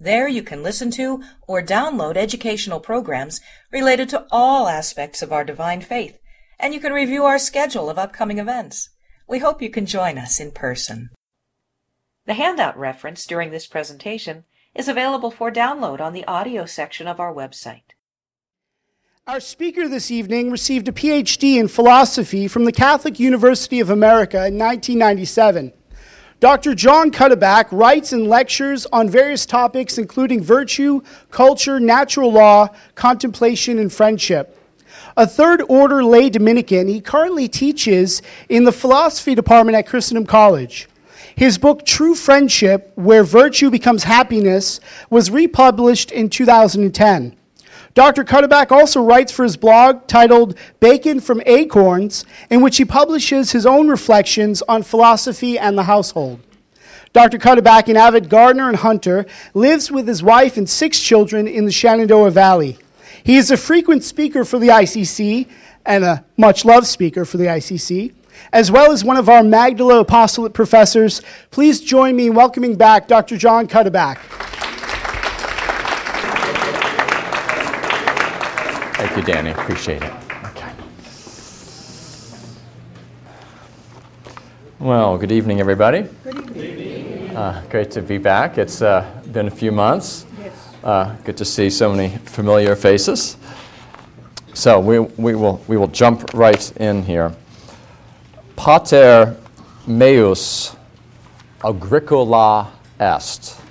There you can listen to or download educational programs related to all aspects of our divine faith, and you can review our schedule of upcoming events. We hope you can join us in person. The handout reference during this presentation is available for download on the audio section of our website. Our speaker this evening received a PhD in philosophy from the Catholic University of America in 1997. Dr. John Cuddeback writes and lectures on various topics, including virtue, culture, natural law, contemplation, and friendship. A third order lay Dominican, he currently teaches in the philosophy department at Christendom College. His book, True Friendship Where Virtue Becomes Happiness, was republished in 2010. Dr. Cuddeback also writes for his blog titled Bacon from Acorns, in which he publishes his own reflections on philosophy and the household. Dr. Cuddeback, an avid gardener and hunter, lives with his wife and six children in the Shenandoah Valley. He is a frequent speaker for the ICC and a much loved speaker for the ICC, as well as one of our Magdala Apostolate professors. Please join me in welcoming back Dr. John Cuddeback. Thank you, Danny. Appreciate it. Okay. Well, good evening, everybody. Good evening. Uh, great to be back. It's uh, been a few months. Yes. Uh, good to see so many familiar faces. So we, we, will, we will jump right in here. Pater meus agricola est.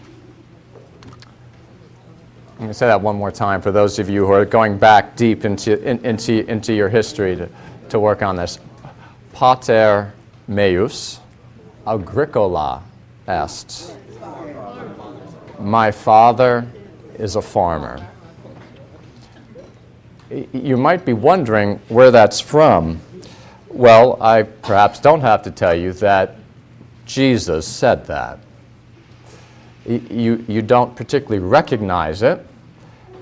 I'm going to say that one more time for those of you who are going back deep into, in, into, into your history to, to work on this. Pater meus agricola est. My father is a farmer. You might be wondering where that's from. Well, I perhaps don't have to tell you that Jesus said that. You, you don't particularly recognize it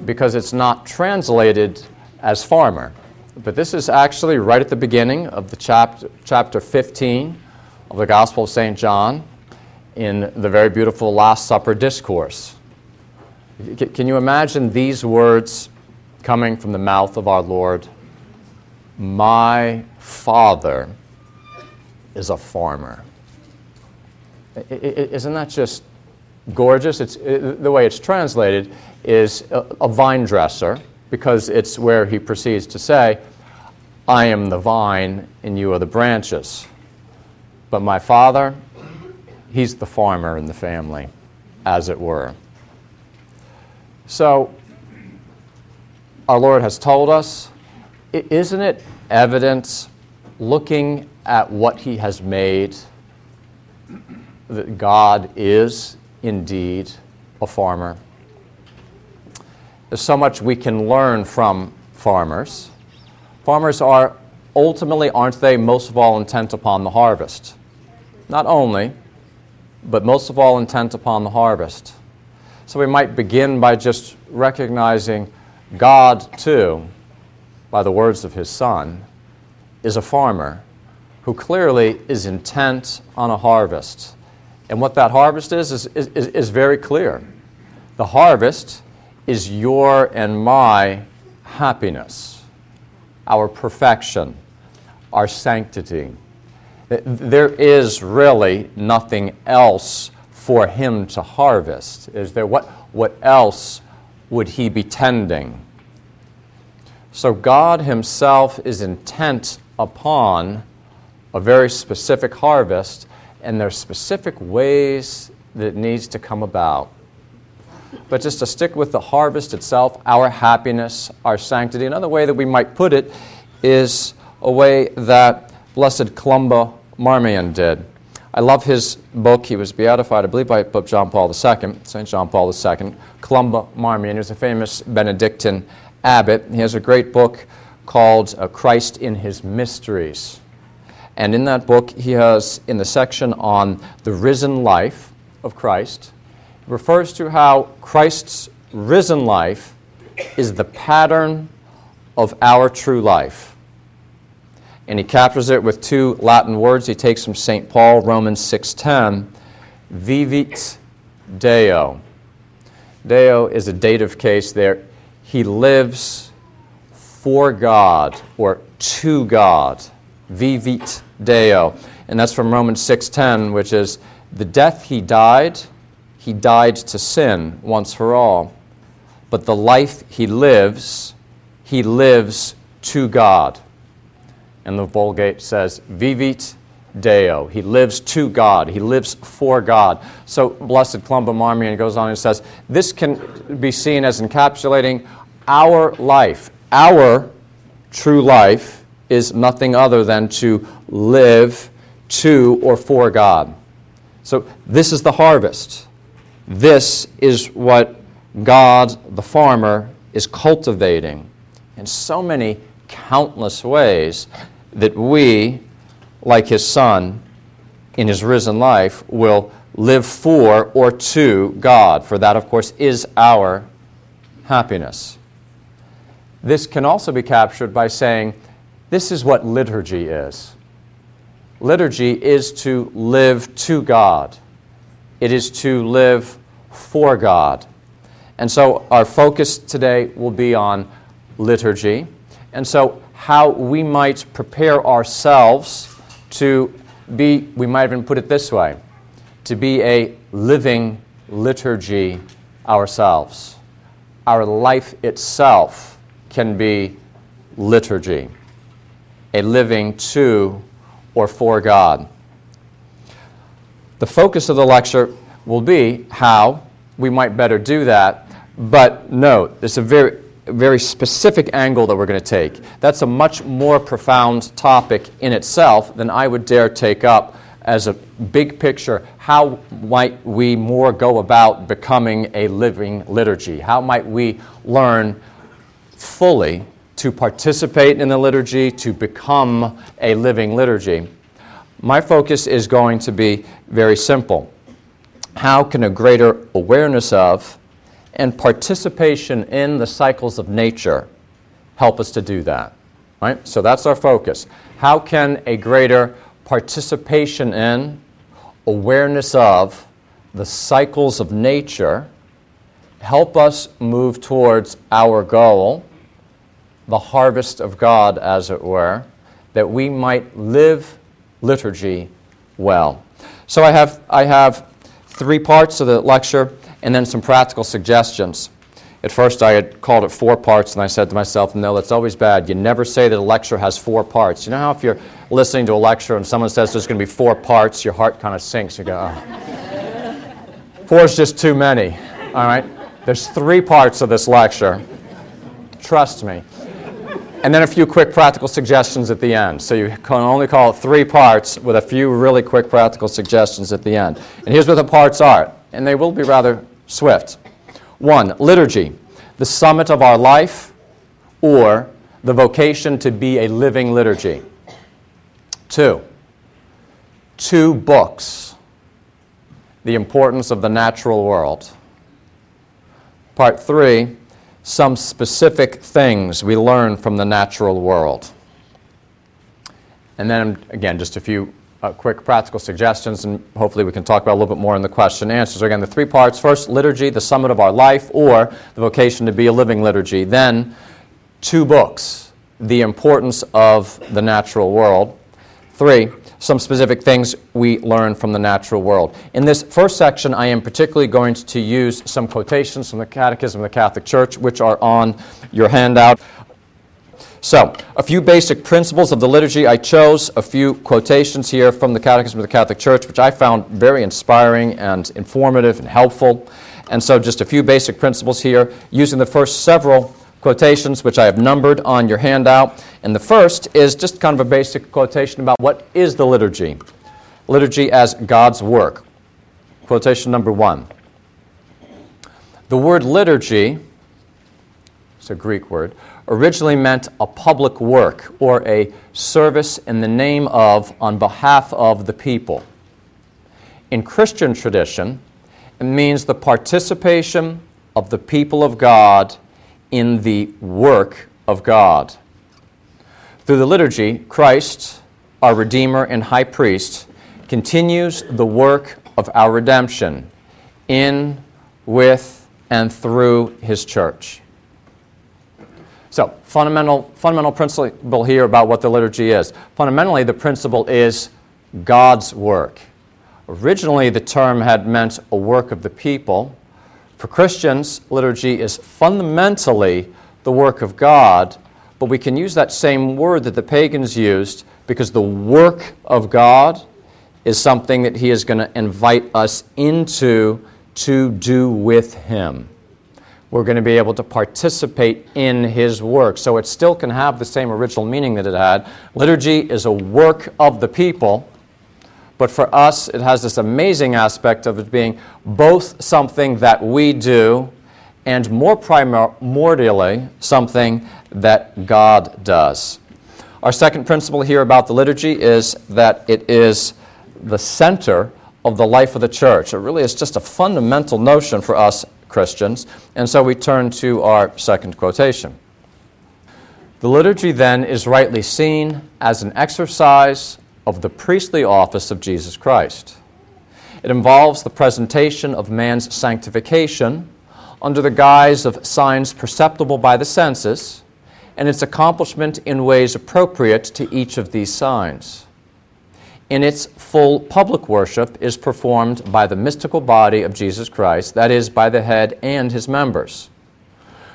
because it's not translated as farmer. But this is actually right at the beginning of the chapter, chapter 15 of the Gospel of St. John in the very beautiful Last Supper discourse. Can you imagine these words coming from the mouth of our Lord? My Father is a farmer. Isn't that just gorgeous? It's, uh, the way it's translated is a, a vine dresser because it's where he proceeds to say, I am the vine and you are the branches. But my father, he's the farmer in the family, as it were. So, our Lord has told us, isn't it evidence looking at what he has made, that God is indeed a farmer? There's so much we can learn from farmers. Farmers are ultimately, aren't they, most of all intent upon the harvest? Not only, but most of all intent upon the harvest. So we might begin by just recognizing God, too, by the words of his Son, is a farmer who clearly is intent on a harvest. And what that harvest is is, is, is very clear. The harvest is your and my happiness, our perfection, our sanctity. There is really nothing else for him to harvest. Is there? What, what else would he be tending? So God himself is intent upon a very specific harvest, and there are specific ways that it needs to come about but just to stick with the harvest itself, our happiness, our sanctity. Another way that we might put it is a way that Blessed Columba Marmion did. I love his book. He was beatified, I believe, by Pope John Paul II, St. John Paul II. Columba Marmion. He was a famous Benedictine abbot. He has a great book called uh, Christ in His Mysteries. And in that book, he has, in the section on the risen life of Christ, refers to how Christ's risen life is the pattern of our true life. And he captures it with two Latin words he takes from St. Paul, Romans 6:10, vivit deo. Deo is a dative case there. He lives for God or to God. Vivit deo. And that's from Romans 6:10, which is the death he died, he died to sin once for all. But the life he lives, he lives to God. And the Vulgate says, Vivit Deo. He lives to God. He lives for God. So Blessed Columba Marmion goes on and says, this can be seen as encapsulating our life. Our true life is nothing other than to live to or for God. So this is the harvest. This is what God, the farmer, is cultivating in so many countless ways that we, like his son, in his risen life, will live for or to God. For that, of course, is our happiness. This can also be captured by saying, this is what liturgy is. Liturgy is to live to God. It is to live for God. And so our focus today will be on liturgy. And so, how we might prepare ourselves to be, we might even put it this way, to be a living liturgy ourselves. Our life itself can be liturgy, a living to or for God. The focus of the lecture will be how we might better do that. But note, there's a very, very specific angle that we're going to take. That's a much more profound topic in itself than I would dare take up as a big picture. How might we more go about becoming a living liturgy? How might we learn fully to participate in the liturgy, to become a living liturgy? My focus is going to be very simple. How can a greater awareness of and participation in the cycles of nature help us to do that? Right? So that's our focus. How can a greater participation in, awareness of the cycles of nature help us move towards our goal, the harvest of God, as it were, that we might live liturgy well? So I have, I have three parts of the lecture and then some practical suggestions. At first, I had called it four parts, and I said to myself, no, that's always bad. You never say that a lecture has four parts. You know how if you're listening to a lecture and someone says there's going to be four parts, your heart kind of sinks. You go, oh. Four is just too many, all right? There's three parts of this lecture. Trust me. And then a few quick practical suggestions at the end. So you can only call it three parts with a few really quick practical suggestions at the end. And here's what the parts are, and they will be rather swift. One, liturgy, the summit of our life or the vocation to be a living liturgy. Two, two books, the importance of the natural world. Part three, some specific things we learn from the natural world. And then, again, just a few uh, quick practical suggestions, and hopefully we can talk about a little bit more in the question and answers. Again, the three parts first, liturgy, the summit of our life, or the vocation to be a living liturgy. Then, two books, the importance of the natural world. Three, some specific things we learn from the natural world. In this first section, I am particularly going to use some quotations from the Catechism of the Catholic Church, which are on your handout. So, a few basic principles of the liturgy. I chose a few quotations here from the Catechism of the Catholic Church, which I found very inspiring and informative and helpful. And so, just a few basic principles here, using the first several quotations, which I have numbered on your handout. And the first is just kind of a basic quotation about what is the liturgy. Liturgy as God's work. Quotation number one. The word liturgy, it's a Greek word, originally meant a public work or a service in the name of, on behalf of the people. In Christian tradition, it means the participation of the people of God in the work of God. Through the liturgy, Christ, our Redeemer and High Priest, continues the work of our redemption in, with, and through His church. So, fundamental, fundamental principle here about what the liturgy is. Fundamentally, the principle is God's work. Originally, the term had meant a work of the people. For Christians, liturgy is fundamentally the work of God, but we can use that same word that the pagans used because the work of God is something that He is going to invite us into to do with Him. We're going to be able to participate in His work. So it still can have the same original meaning that it had. Liturgy is a work of the people, but for us, it has this amazing aspect of it being both something that we do and more primordially, something that God does. Our second principle here about the liturgy is that it is the center of the life of the church. It really is just a fundamental notion for us Christians. And so we turn to our second quotation. The liturgy then is rightly seen as an exercise of the priestly office of Jesus Christ. It involves the presentation of man's sanctification under the guise of signs perceptible by the senses, and its accomplishment in ways appropriate to each of these signs. In its full public worship is performed by the mystical body of Jesus Christ, that is, by the head and his members.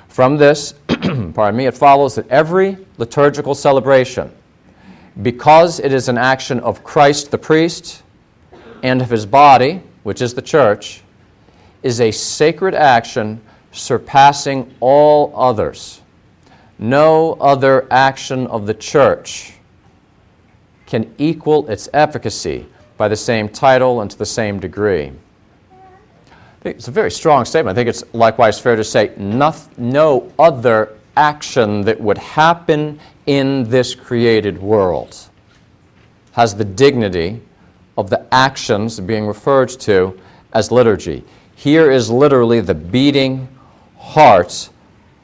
From this, pardon me, it follows that every liturgical celebration because it is an action of Christ the priest and of his body, which is the church, is a sacred action surpassing all others. No other action of the church can equal its efficacy by the same title and to the same degree. It's a very strong statement. I think it's likewise fair to say no, other action that would happen in this created world has the dignity of the actions being referred to as liturgy. Here is literally the beating heart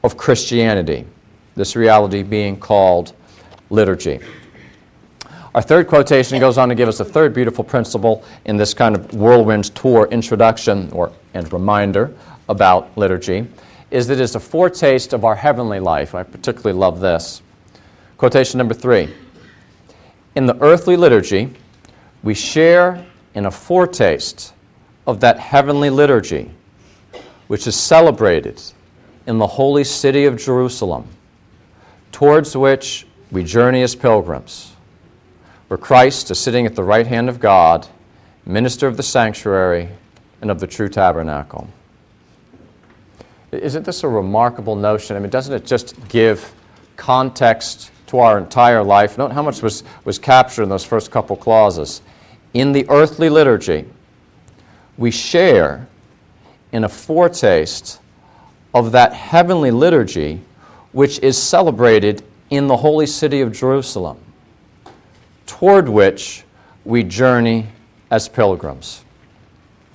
of Christianity, this reality being called liturgy. Our third quotation goes on to give us a third beautiful principle in this kind of whirlwind tour introduction or and reminder about liturgy is that it is a foretaste of our heavenly life. I particularly love this. Quotation number three. In the earthly liturgy, we share in a foretaste of that heavenly liturgy, which is celebrated in the holy city of Jerusalem, towards which we journey as pilgrims, where Christ is sitting at the right hand of God, minister of the sanctuary and of the true tabernacle. Isn't this a remarkable notion? I mean, doesn't it just give context to our entire life? Note how much was, was captured in those first couple clauses. In the earthly liturgy, we share in a foretaste of that heavenly liturgy which is celebrated in the holy city of Jerusalem, toward which we journey as pilgrims.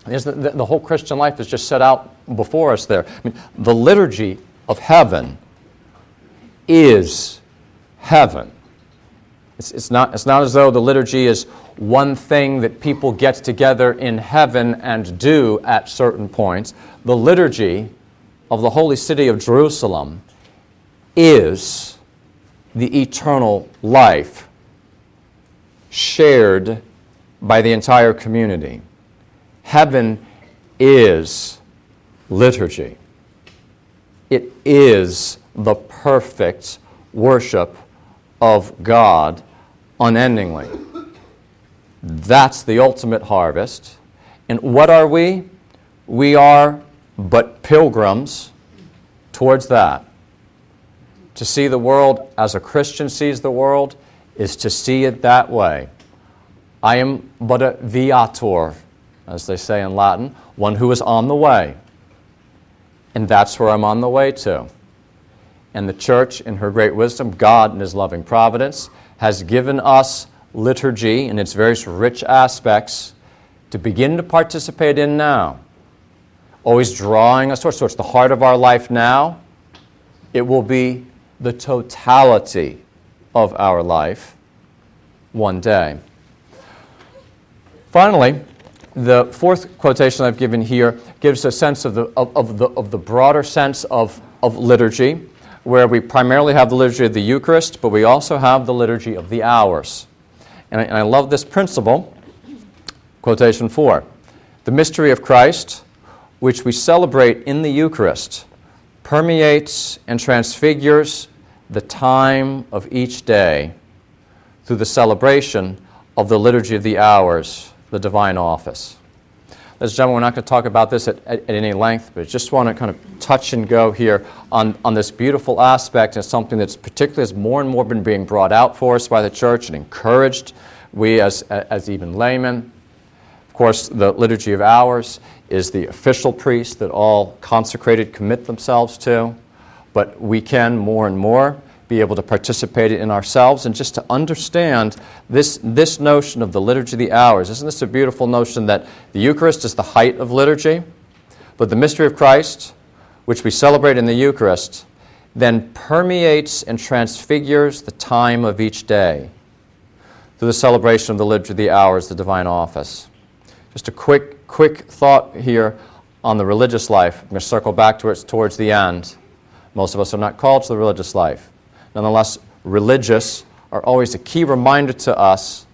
The, the, whole Christian life is just set out before us there. I mean, the liturgy of heaven is heaven. It's, it's, not, it's not as though the liturgy is one thing that people get together in heaven and do at certain points. The liturgy of the holy city of Jerusalem is the eternal life shared by the entire community. Heaven is liturgy. It is the perfect worship of God unendingly. That's the ultimate harvest. And what are we? We are but pilgrims towards that. To see the world as a Christian sees the world is to see it that way. I am but a viator, as they say in Latin, one who is on the way. And that's where I'm on the way to. And the church, in her great wisdom, God in his loving providence, has given us liturgy in its various rich aspects to begin to participate in now. Always drawing us towards, towards the heart of our life now. It will be the totality of our life one day. Finally, the fourth quotation I've given here gives a sense of the, of, of the, of the broader sense of, of liturgy, where we primarily have the liturgy of the Eucharist, but we also have the liturgy of the hours. And I, and I love this principle. Quotation four The mystery of Christ, which we celebrate in the Eucharist, permeates and transfigures the time of each day through the celebration of the liturgy of the hours, the divine office. Ladies and gentlemen, we're not going to talk about this at, at, at, any length, but I just want to kind of touch and go here on, on this beautiful aspect and something that's particularly has more and more been being brought out for us by the church and encouraged we as, as even laymen. Of course, the liturgy of hours is the official priest that all consecrated commit themselves to, but we can more and more be able to participate in ourselves and just to understand this, this notion of the liturgy of the hours. Isn't this a beautiful notion that the Eucharist is the height of liturgy, but the mystery of Christ, which we celebrate in the Eucharist, then permeates and transfigures the time of each day through the celebration of the liturgy of the hours, the divine office. Just a quick, quick thought here on the religious life. I'm going to circle back to it towards the end. Most of us are not called to the religious life nonetheless religious, are always a key reminder to us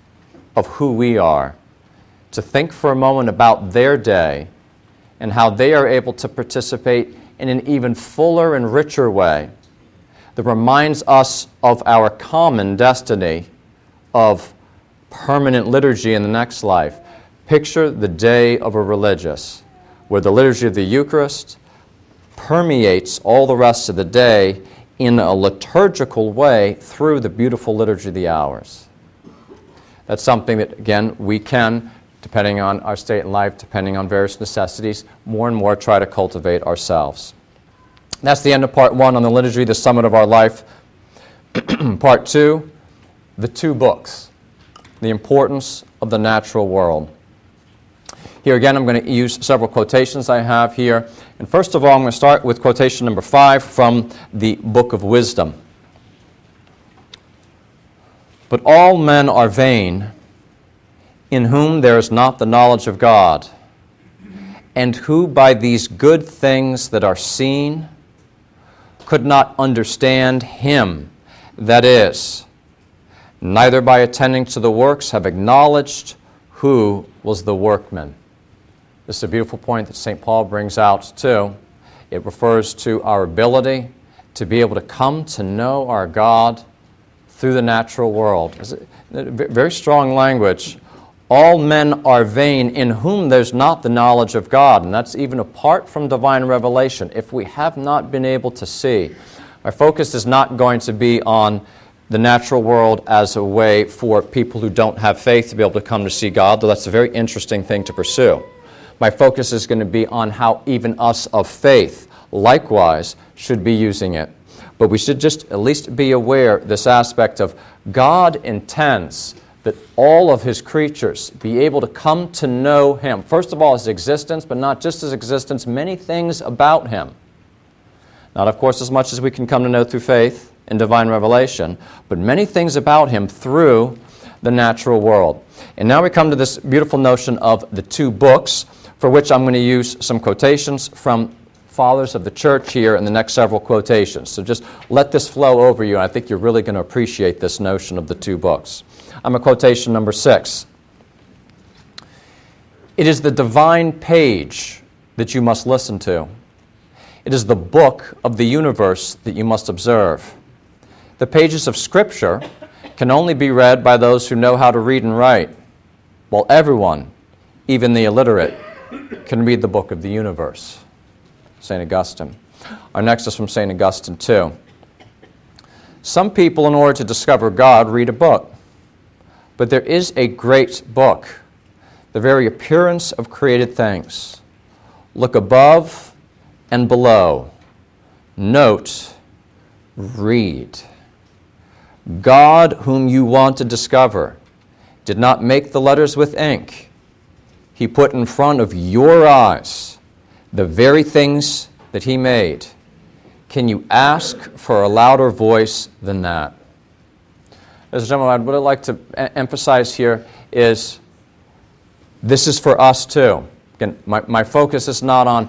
of who we are. To think for a moment about their day and how they are able to participate in an even fuller and richer way that reminds us of our common destiny of permanent liturgy in the next life. Picture the day of a religious, where the liturgy of the Eucharist permeates all the rest of the day in a liturgical way through the beautiful liturgy of the hours. That's something that, again, we can, depending on our state in life, depending on various necessities, more and more try to cultivate ourselves. That's the end of part one on the liturgy, the summit of our life. part two, the two books, the importance of the natural world. Here again, I'm going to use several quotations I have here. And first of all, I'm going to start with quotation number five from the Book of Wisdom. But all men are vain, in whom there is not the knowledge of God, and who by these good things that are seen could not understand Him that is, neither by attending to the works have acknowledged who was the workman. This is a beautiful point that St. Paul brings out, too. It refers to our ability to be able to come to know our God through the natural world. Very strong language. All men are vain in whom there's not the knowledge of God. And that's even apart from divine revelation. If we have not been able to see, our focus is not going to be on the natural world as a way for people who don't have faith to be able to come to see God, though that's a very interesting thing to pursue. My focus is going to be on how even us of faith, likewise, should be using it. But we should just at least be aware this aspect of God intends that all of his creatures be able to come to know him. First of all, his existence, but not just his existence, many things about him. Not, of course, as much as we can come to know through faith and divine revelation, but many things about him through the natural world. And now we come to this beautiful notion of the two books for which I'm going to use some quotations from fathers of the church here in the next several quotations. So just let this flow over you, and I think you're really going to appreciate this notion of the two books. I'm a quotation number six. It is the divine page that you must listen to. It is the book of the universe that you must observe. The pages of Scripture can only be read by those who know how to read and write, while everyone, even the illiterate, can read the book of the universe. St. Augustine. Our next is from St. Augustine, too. Some people, in order to discover God, read a book. But there is a great book, the very appearance of created things. Look above and below. Note, read. God, whom you want to discover, did not make the letters with ink. He put in front of your eyes the very things that He made. Can you ask for a louder voice than that? As a gentleman, what I'd like to emphasize here is this is for us too. Again, my, my focus is not on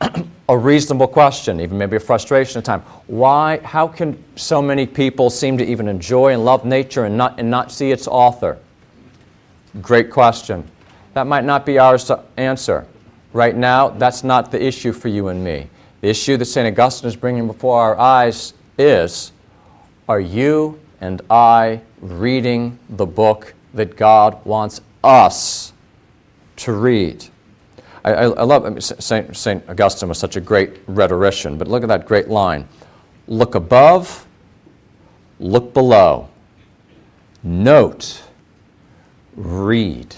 a reasonable question, even maybe a frustration at time. Why, how can so many people seem to even enjoy and love nature and not, and not see its author? Great question. That might not be ours to answer. Right now, that's not the issue for you and me. The issue that St. Augustine is bringing before our eyes is are you and I reading the book that God wants us to read? I, I, I love I mean, St. St. Augustine was such a great rhetorician, but look at that great line look above, look below, note, read.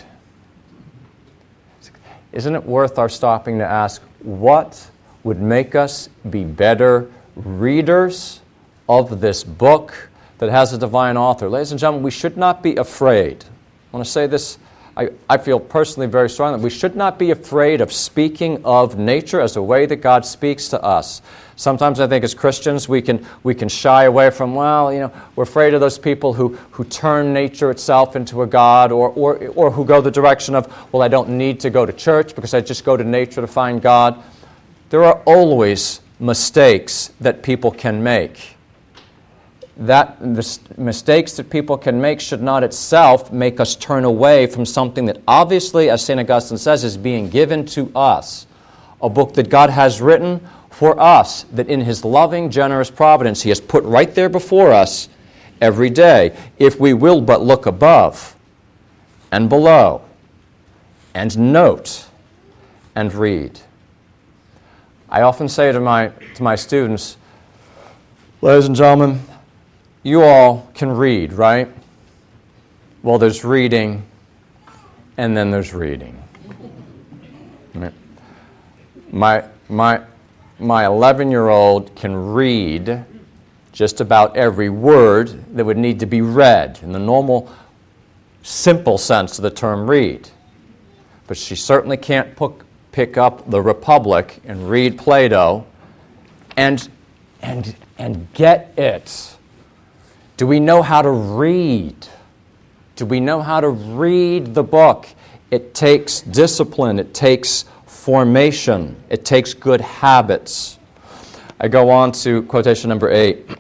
Isn't it worth our stopping to ask what would make us be better readers of this book that has a divine author? Ladies and gentlemen, we should not be afraid. I want to say this I, I feel personally very strongly that we should not be afraid of speaking of nature as a way that God speaks to us. Sometimes I think as Christians we can, we can shy away from, well, you know, we're afraid of those people who, who turn nature itself into a God or, or, or who go the direction of, well, I don't need to go to church because I just go to nature to find God. There are always mistakes that people can make that the mistakes that people can make should not itself make us turn away from something that obviously, as St. Augustine says, is being given to us. A book that God has written for us, that in His loving, generous providence He has put right there before us every day, if we will but look above and below and note and read. I often say to my, to my students, ladies and gentlemen, you all can read, right? Well, there's reading, and then there's reading. My, my, my 11 year old can read just about every word that would need to be read in the normal, simple sense of the term read. But she certainly can't pick up the Republic and read Plato and, and, and get it. Do we know how to read? Do we know how to read the book? It takes discipline, it takes formation, it takes good habits. I go on to quotation number eight.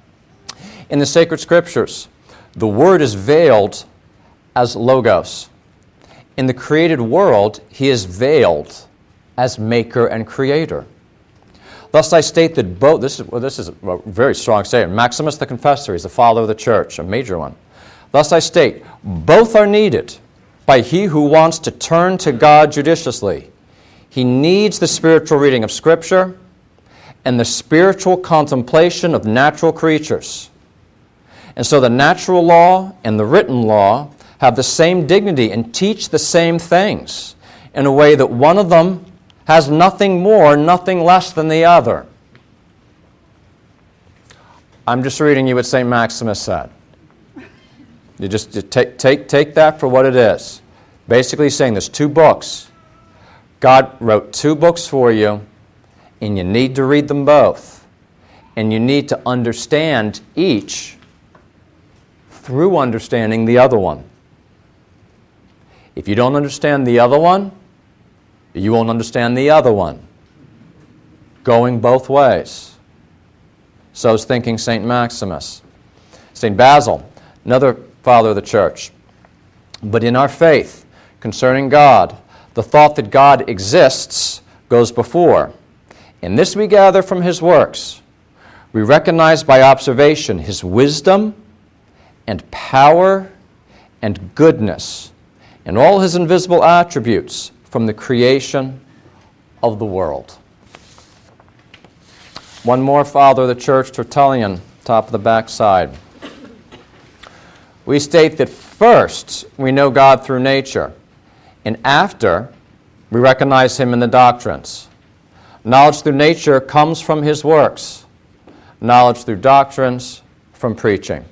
In the sacred scriptures, the word is veiled as logos. In the created world, he is veiled as maker and creator. Thus I state that both, this is, well, this is a very strong statement. Maximus the Confessor is the father of the church, a major one. Thus I state, both are needed by he who wants to turn to God judiciously. He needs the spiritual reading of Scripture and the spiritual contemplation of natural creatures. And so the natural law and the written law have the same dignity and teach the same things in a way that one of them has nothing more, nothing less than the other. I'm just reading you what St. Maximus said. You just, take, take, take that for what it is. Basically, saying there's two books. God wrote two books for you, and you need to read them both. And you need to understand each through understanding the other one. If you don't understand the other one, you won't understand the other one. Going both ways. So is thinking St. Maximus. St. Basil, another father of the church. But in our faith concerning God, the thought that God exists goes before. In this we gather from his works. We recognize by observation his wisdom and power and goodness and all his invisible attributes from the creation of the world. One more father of the church, Tertullian, top of the backside. We state that first we know God through nature, and after we recognize him in the doctrines. Knowledge through nature comes from his works. knowledge through doctrines, from preaching.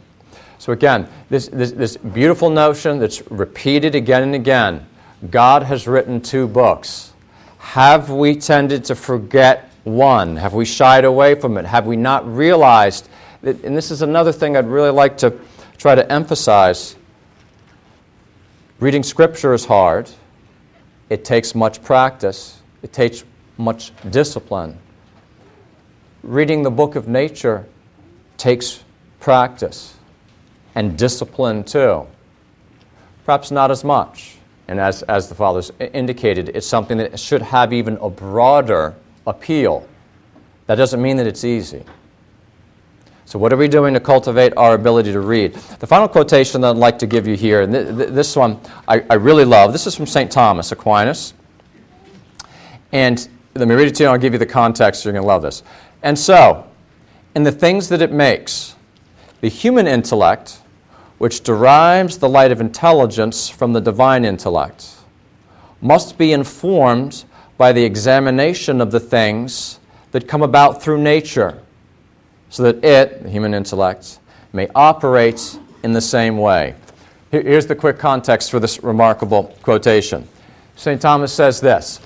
So, again, this, this, this, beautiful notion that's repeated again and again God has written two books. Have we tended to forget one? Have we shied away from it? Have we not realized that, and this is another thing I'd really like to try to emphasize reading Scripture is hard, it takes much practice, it takes much discipline. Reading the book of nature takes practice and discipline too. Perhaps not as much. And as, as the fathers indicated, it's something that should have even a broader appeal. That doesn't mean that it's easy. So, what are we doing to cultivate our ability to read? The final quotation that I'd like to give you here, and th- th- this one I, I really love, this is from St. Thomas Aquinas. And let me read it to you, and I'll give you the context. You're going to love this. And so, in the things that it makes, the human intellect, which derives the light of intelligence from the divine intellect, must be informed by the examination of the things that come about through nature, so that it, the human intellect, may operate in the same way. Here's the quick context for this remarkable quotation. St. Thomas says this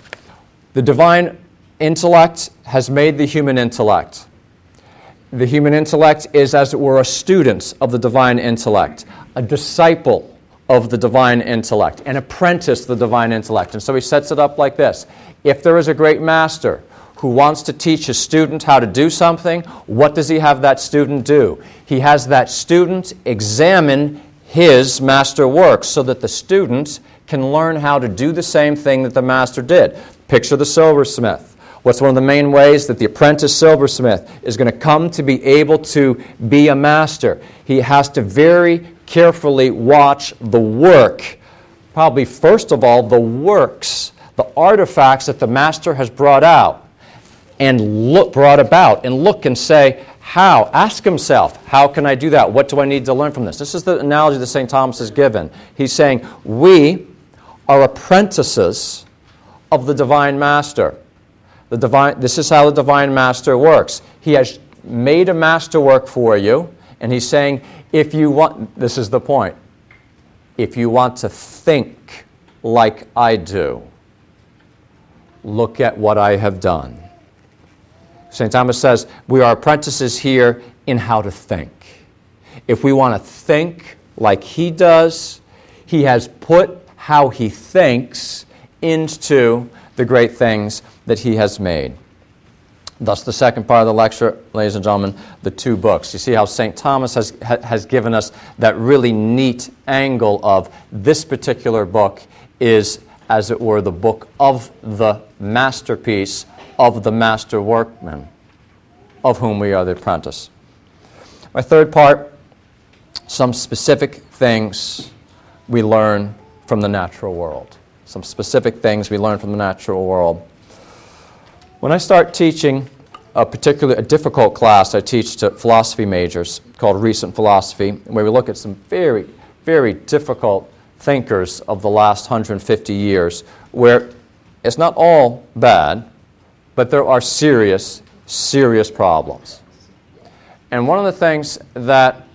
The divine intellect has made the human intellect. The human intellect is, as it were, a student of the divine intellect, a disciple of the divine intellect, an apprentice of the divine intellect. And so he sets it up like this If there is a great master who wants to teach a student how to do something, what does he have that student do? He has that student examine his master works so that the student can learn how to do the same thing that the master did. Picture the silversmith. What's one of the main ways that the apprentice silversmith is going to come to be able to be a master? He has to very carefully watch the work. Probably, first of all, the works, the artifacts that the master has brought out and look, brought about, and look and say, how? Ask himself, how can I do that? What do I need to learn from this? This is the analogy that St. Thomas has given. He's saying, we are apprentices of the divine master. The divine, this is how the divine master works. He has made a masterwork for you, and he's saying, if you want, this is the point, if you want to think like I do, look at what I have done. St. Thomas says, we are apprentices here in how to think. If we want to think like he does, he has put how he thinks into the great things that he has made. Thus, the second part of the lecture, ladies and gentlemen, the two books. You see how St. Thomas has, has given us that really neat angle of this particular book is, as it were, the book of the masterpiece of the master workman, of whom we are the apprentice. My third part some specific things we learn from the natural world. Some specific things we learn from the natural world. When I start teaching a particularly a difficult class I teach to philosophy majors called Recent Philosophy, where we look at some very, very difficult thinkers of the last 150 years, where it's not all bad, but there are serious, serious problems. And one of the things that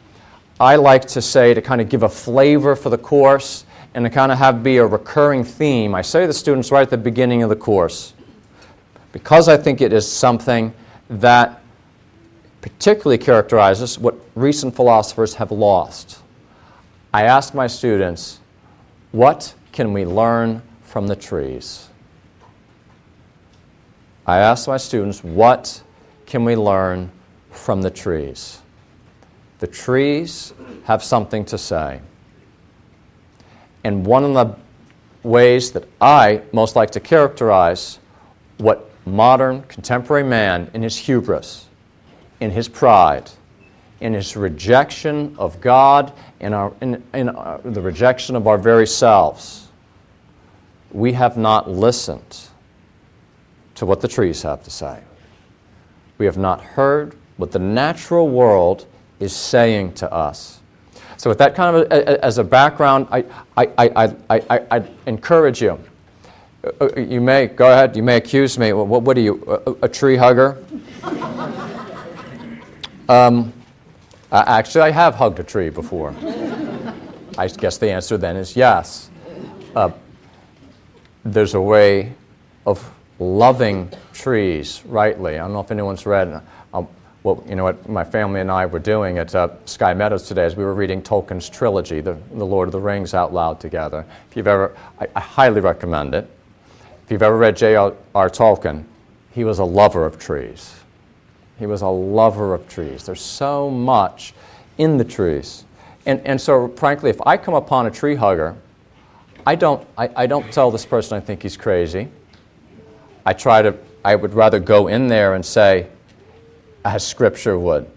I like to say to kind of give a flavor for the course and to kind of have be a recurring theme, I say to the students right at the beginning of the course, because I think it is something that particularly characterizes what recent philosophers have lost. I ask my students, what can we learn from the trees? I ask my students, what can we learn from the trees? The trees have something to say. And one of the ways that I most like to characterize what modern, contemporary man in his hubris, in his pride, in his rejection of God, in, our, in, in our, the rejection of our very selves, we have not listened to what the trees have to say. We have not heard what the natural world is saying to us. So, with that kind of a, as a background, I, I, I, I, I encourage you uh, uh, you may, go ahead, you may accuse me. What, what are you, a, a tree hugger? Um, uh, actually, I have hugged a tree before. I guess the answer then is yes. Uh, there's a way of loving trees rightly. I don't know if anyone's read um, what you know what my family and I were doing at uh, Sky Meadows today as we were reading Tolkien's trilogy, the, the Lord of the Rings, out loud together. If you've ever, I, I highly recommend it. If you've ever read J.R.R. Tolkien, he was a lover of trees. He was a lover of trees. There's so much in the trees. And, and so, frankly, if I come upon a tree hugger, I don't, I, I don't tell this person I think he's crazy. I try to, I would rather go in there and say, as Scripture would,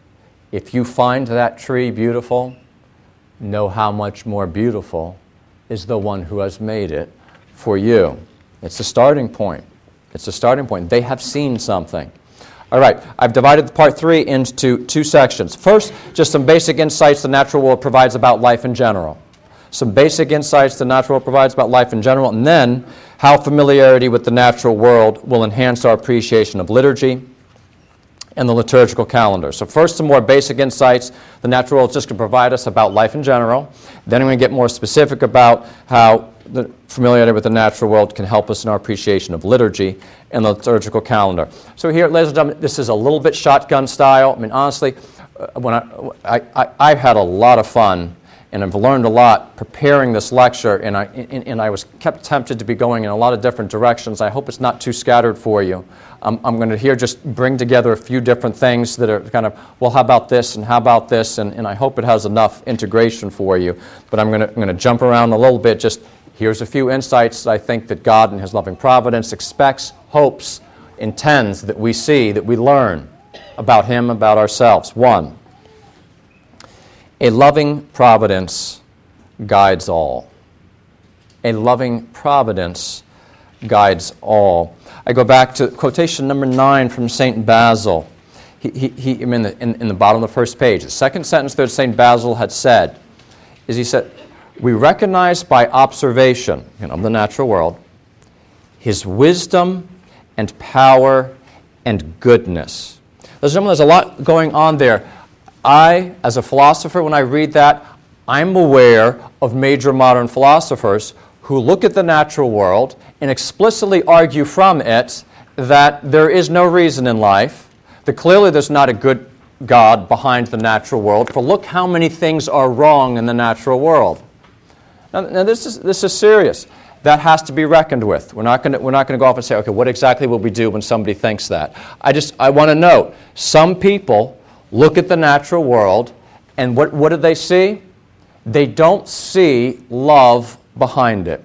if you find that tree beautiful, know how much more beautiful is the one who has made it for you. It's a starting point. It's a starting point. They have seen something. All right, I've divided part three into two sections. First, just some basic insights the natural world provides about life in general. Some basic insights the natural world provides about life in general, and then how familiarity with the natural world will enhance our appreciation of liturgy and the liturgical calendar. So, first, some more basic insights the natural world is just going to provide us about life in general. Then, I'm going to get more specific about how the familiarity with the natural world can help us in our appreciation of liturgy and the liturgical calendar. So here, ladies and gentlemen, this is a little bit shotgun style. I mean, honestly, uh, when I, I, I, have had a lot of fun and I've learned a lot preparing this lecture, and I, and, and, I was kept tempted to be going in a lot of different directions. I hope it's not too scattered for you. I'm going to here just bring together a few different things that are kind of, well, how about this and how about this, and, and I hope it has enough integration for you. But I'm going to, I'm going to jump around a little bit just Here's a few insights I think that God, in His loving providence, expects, hopes, intends that we see, that we learn about Him, about ourselves. One, a loving providence guides all. A loving providence guides all. I go back to quotation number nine from St. Basil. He, he, he in, the, in, in the bottom of the first page. The second sentence that St. Basil had said is he said, we recognize by observation you know, of the natural world his wisdom and power and goodness. There's a lot going on there. I, as a philosopher, when I read that, I'm aware of major modern philosophers who look at the natural world and explicitly argue from it that there is no reason in life, that clearly there's not a good God behind the natural world, for look how many things are wrong in the natural world. Now, now this, is, this is serious. That has to be reckoned with. We're not going to go off and say, okay, what exactly will we do when somebody thinks that? I just I want to note some people look at the natural world and what, what do they see? They don't see love behind it.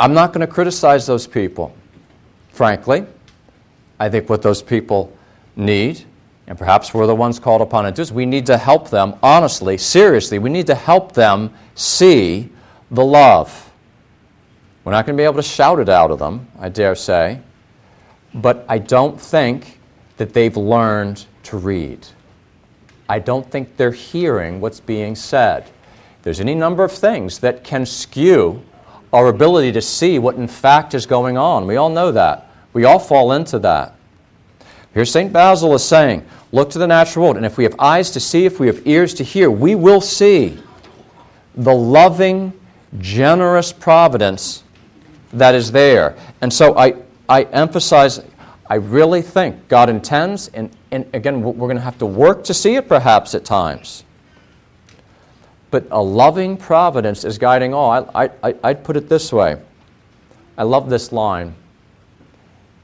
I'm not going to criticize those people, frankly. I think what those people need and perhaps we're the ones called upon to do this, we need to help them, honestly, seriously, we need to help them see the love. We're not going to be able to shout it out of them, I dare say, but I don't think that they've learned to read. I don't think they're hearing what's being said. There's any number of things that can skew our ability to see what in fact is going on. We all know that. We all fall into that. Here, St. Basil is saying, look to the natural world, and if we have eyes to see, if we have ears to hear, we will see the loving, generous providence that is there. And so I, I emphasize, I really think God intends, and, and again, we're going to have to work to see it perhaps at times. But a loving providence is guiding all. I, I, I'd put it this way I love this line.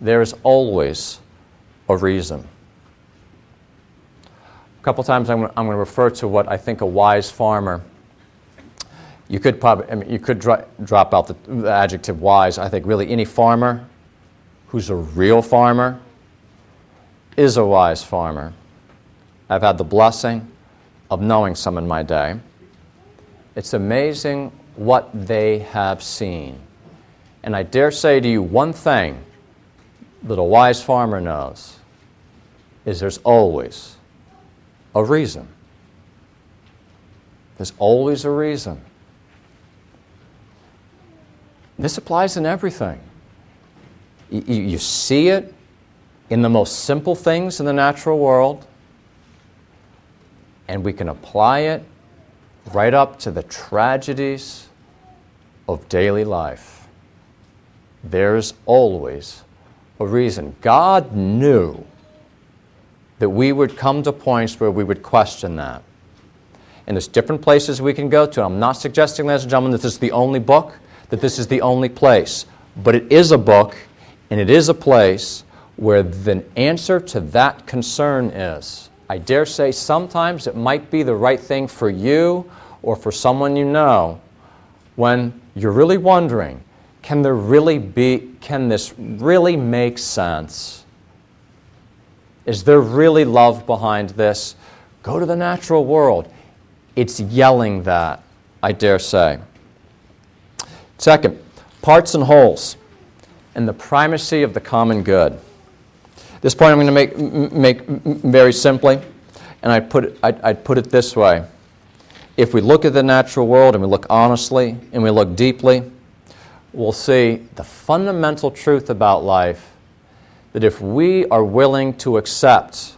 There is always a reason. A couple times I'm, I'm going to refer to what I think a wise farmer. You could probably, I mean, you could dro- drop out the, the adjective wise. I think really any farmer who's a real farmer is a wise farmer. I've had the blessing of knowing some in my day. It's amazing what they have seen. And I dare say to you one thing that a wise farmer knows is there's always a reason. There's always a reason. This applies in everything. You, you, see it, in the most simple things in the natural world, and we can apply it right up to the tragedies of daily life. There's always a reason. God knew that we would come to points where we would question that. And there's different places we can go to. I'm not suggesting, ladies and gentlemen, that this is the only book, that this is the only place. But it is a book, and it is a place where the answer to that concern is. I dare say sometimes it might be the right thing for you or for someone you know when you're really wondering can there really be, can this really make sense? Is there really love behind this? Go to the natural world. It's yelling that, I dare say. Second, parts and wholes and the primacy of the common good. This point I'm going to make, make very simply, and I'd put, it, I'd, I'd put it this way. If we look at the natural world and we look honestly and we look deeply, we'll see the fundamental truth about life that if we are willing to accept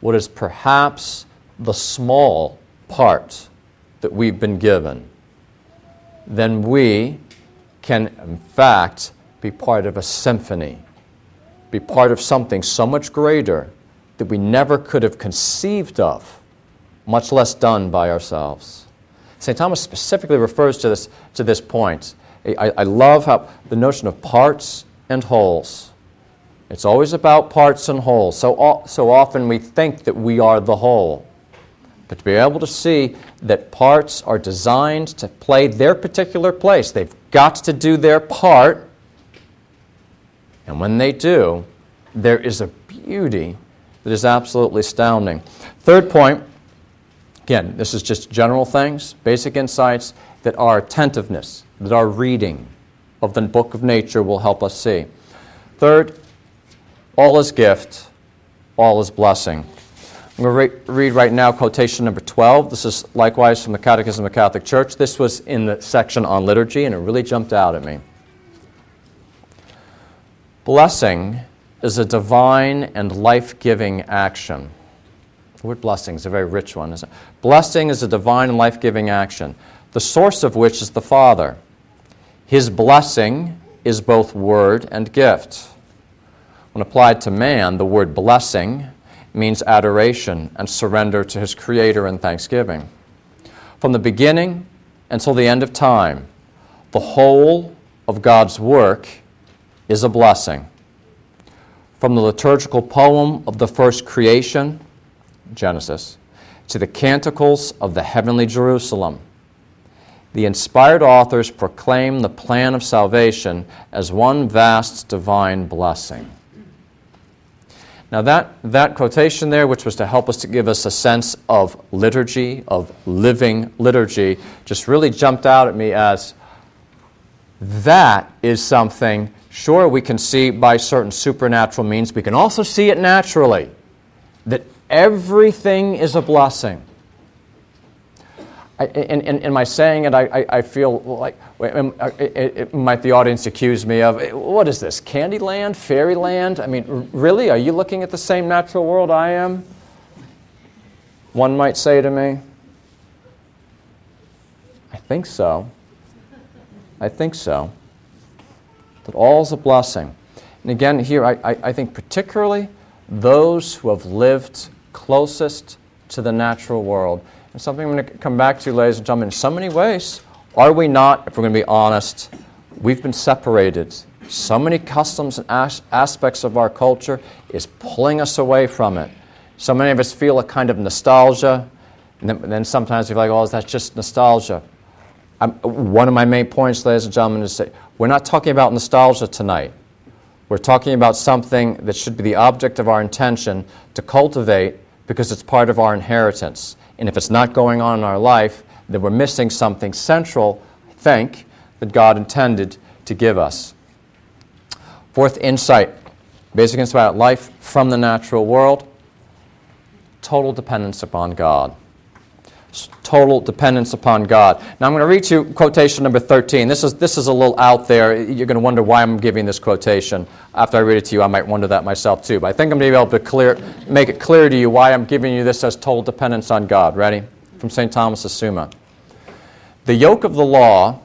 what is perhaps the small part that we've been given, then we can, in fact, be part of a symphony be part of something so much greater that we never could have conceived of, much less done by ourselves. St. Thomas specifically refers to this, to this point. I, I love how the notion of parts and wholes. It's always about parts and wholes. So, so often we think that we are the whole. But to be able to see that parts are designed to play their particular place, they've got to do their part and when they do, there is a beauty that is absolutely astounding. Third point again, this is just general things, basic insights that our attentiveness, that our reading of the book of nature will help us see. Third, all is gift, all is blessing. I'm going to re- read right now quotation number 12. This is likewise from the Catechism of the Catholic Church. This was in the section on liturgy, and it really jumped out at me. Blessing is a divine and life giving action. The word blessing is a very rich one, isn't it? Blessing is a divine and life giving action, the source of which is the Father. His blessing is both word and gift. When applied to man, the word blessing means adoration and surrender to his Creator and thanksgiving. From the beginning until the end of time, the whole of God's work is a blessing. From the liturgical poem of the first creation, Genesis, to the canticles of the heavenly Jerusalem, the inspired authors proclaim the plan of salvation as one vast divine blessing. Now, that, that quotation there, which was to help us to give us a sense of liturgy, of living liturgy, just really jumped out at me as that is something Sure, we can see by certain supernatural means. We can also see it naturally that everything is a blessing. I, in, in, in, my saying it, I, I, feel like, uh, it, it, might the audience accuse me of, what is this, Candyland, Fairyland? I mean, really? Are you looking at the same natural world I am? One might say to me, I think so. I think so that all's a blessing. And again, here, I, I, I think particularly those who have lived closest to the natural world. And something I'm going to come back to, ladies and gentlemen, in so many ways, are we not, if we're going to be honest, we've been separated. So many customs and as- aspects of our culture is pulling us away from it. So many of us feel a kind of nostalgia, and then, then sometimes we feel like, oh, that's just nostalgia. I'm, one of my main points, ladies and gentlemen, is that we're not talking about nostalgia tonight. We're talking about something that should be the object of our intention to cultivate because it's part of our inheritance. And if it's not going on in our life, then we're missing something central, I think, that God intended to give us. Fourth insight basic insight about life from the natural world total dependence upon God. Total dependence upon God. Now I'm going to read you quotation number 13. This is, this is a little out there. You're going to wonder why I'm giving this quotation. After I read it to you, I might wonder that myself too. But I think I'm going to be able to clear, make it clear to you why I'm giving you this as total dependence on God. Ready? From St. Thomas of Summa. The yoke of the law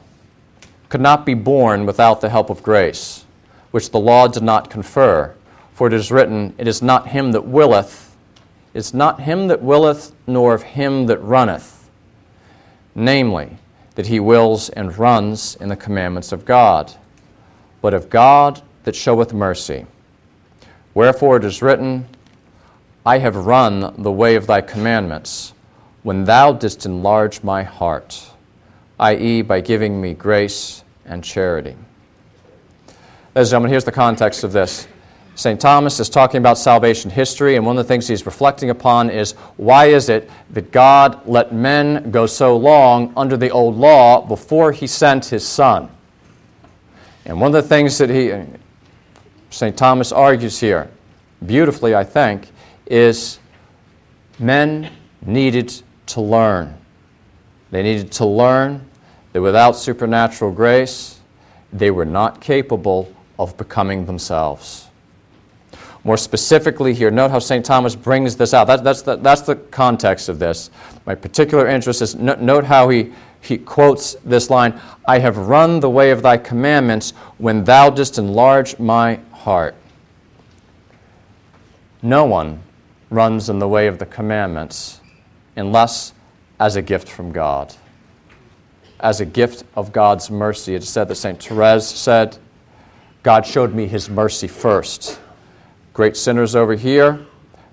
could not be borne without the help of grace, which the law did not confer. For it is written, It is not him that willeth, it's not him that willeth, nor of him that runneth, namely, that he wills and runs in the commandments of God, but of God that showeth mercy. Wherefore it is written, I have run the way of thy commandments, when thou didst enlarge my heart, i.e., by giving me grace and charity. Ladies and gentlemen, here's the context of this. St. Thomas is talking about salvation history, and one of the things he's reflecting upon is why is it that God let men go so long under the old law before he sent his Son? And one of the things that he, St. Thomas argues here, beautifully, I think, is men needed to learn. They needed to learn that without supernatural grace, they were not capable of becoming themselves more specifically here. Note how St. Thomas brings this out. That, that's, the, that's the context of this. My particular interest is no, note how he, he quotes this line I have run the way of thy commandments when thou didst enlarge my heart. No one runs in the way of the commandments unless as a gift from God. As a gift of God's mercy. It is said that St. Therese said, God showed me his mercy first Great sinners over here,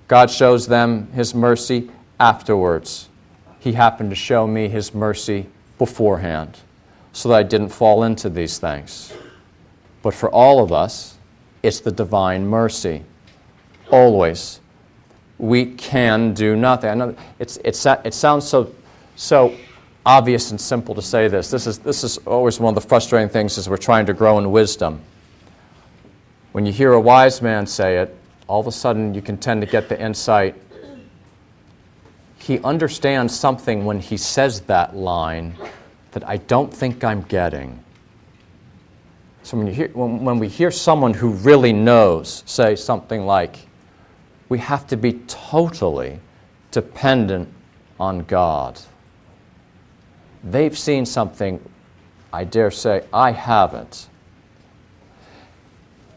God shows them His mercy afterwards. He happened to show me His mercy beforehand so that I didn't fall into these things. But for all of us, it's the divine mercy. Always. We can do nothing. I know it's, it's, it sounds so, so obvious and simple to say this. This is, this is always one of the frustrating things as we're trying to grow in wisdom. When you hear a wise man say it, all of a sudden you can tend to get the insight he understands something when he says that line that I don't think I'm getting. So when, you hear, when, when we hear someone who really knows say something like, we have to be totally dependent on God. They've seen something, I dare say, I haven't.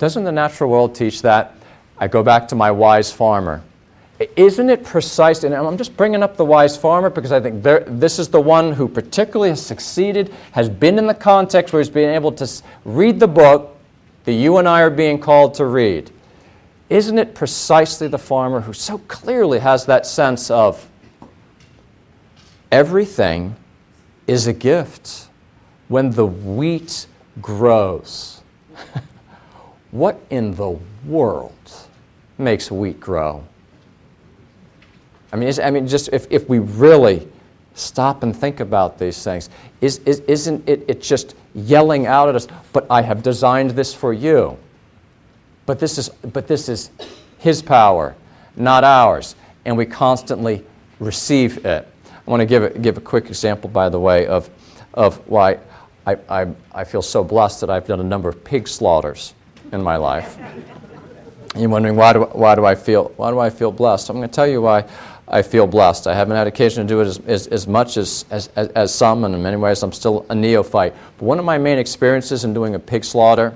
Doesn't the natural world teach that? I go back to my wise farmer. Isn't it precise? And I'm just bringing up the wise farmer because I think there, this is the one who particularly has succeeded, has been in the context where he's been able to read the book that you and I are being called to read. Isn't it precisely the farmer who so clearly has that sense of everything is a gift when the wheat grows? what in the world makes wheat grow? I mean, I mean just if, if we really stop and think about these things, is, is, isn't it, it just yelling out at us, but I have designed this for you? But this is, but this is His power, not ours. And we constantly receive it. I want to give a, give a quick example, by the way, of, of why I, I, I feel so blessed that I've done a number of pig slaughters in my life. You're wondering why do, why do I feel why do I feel blessed? I'm going to tell you why I feel blessed. I haven't had occasion to do it as, as, as much as, as, as some, and in many ways I'm still a neophyte. But one of my main experiences in doing a pig slaughter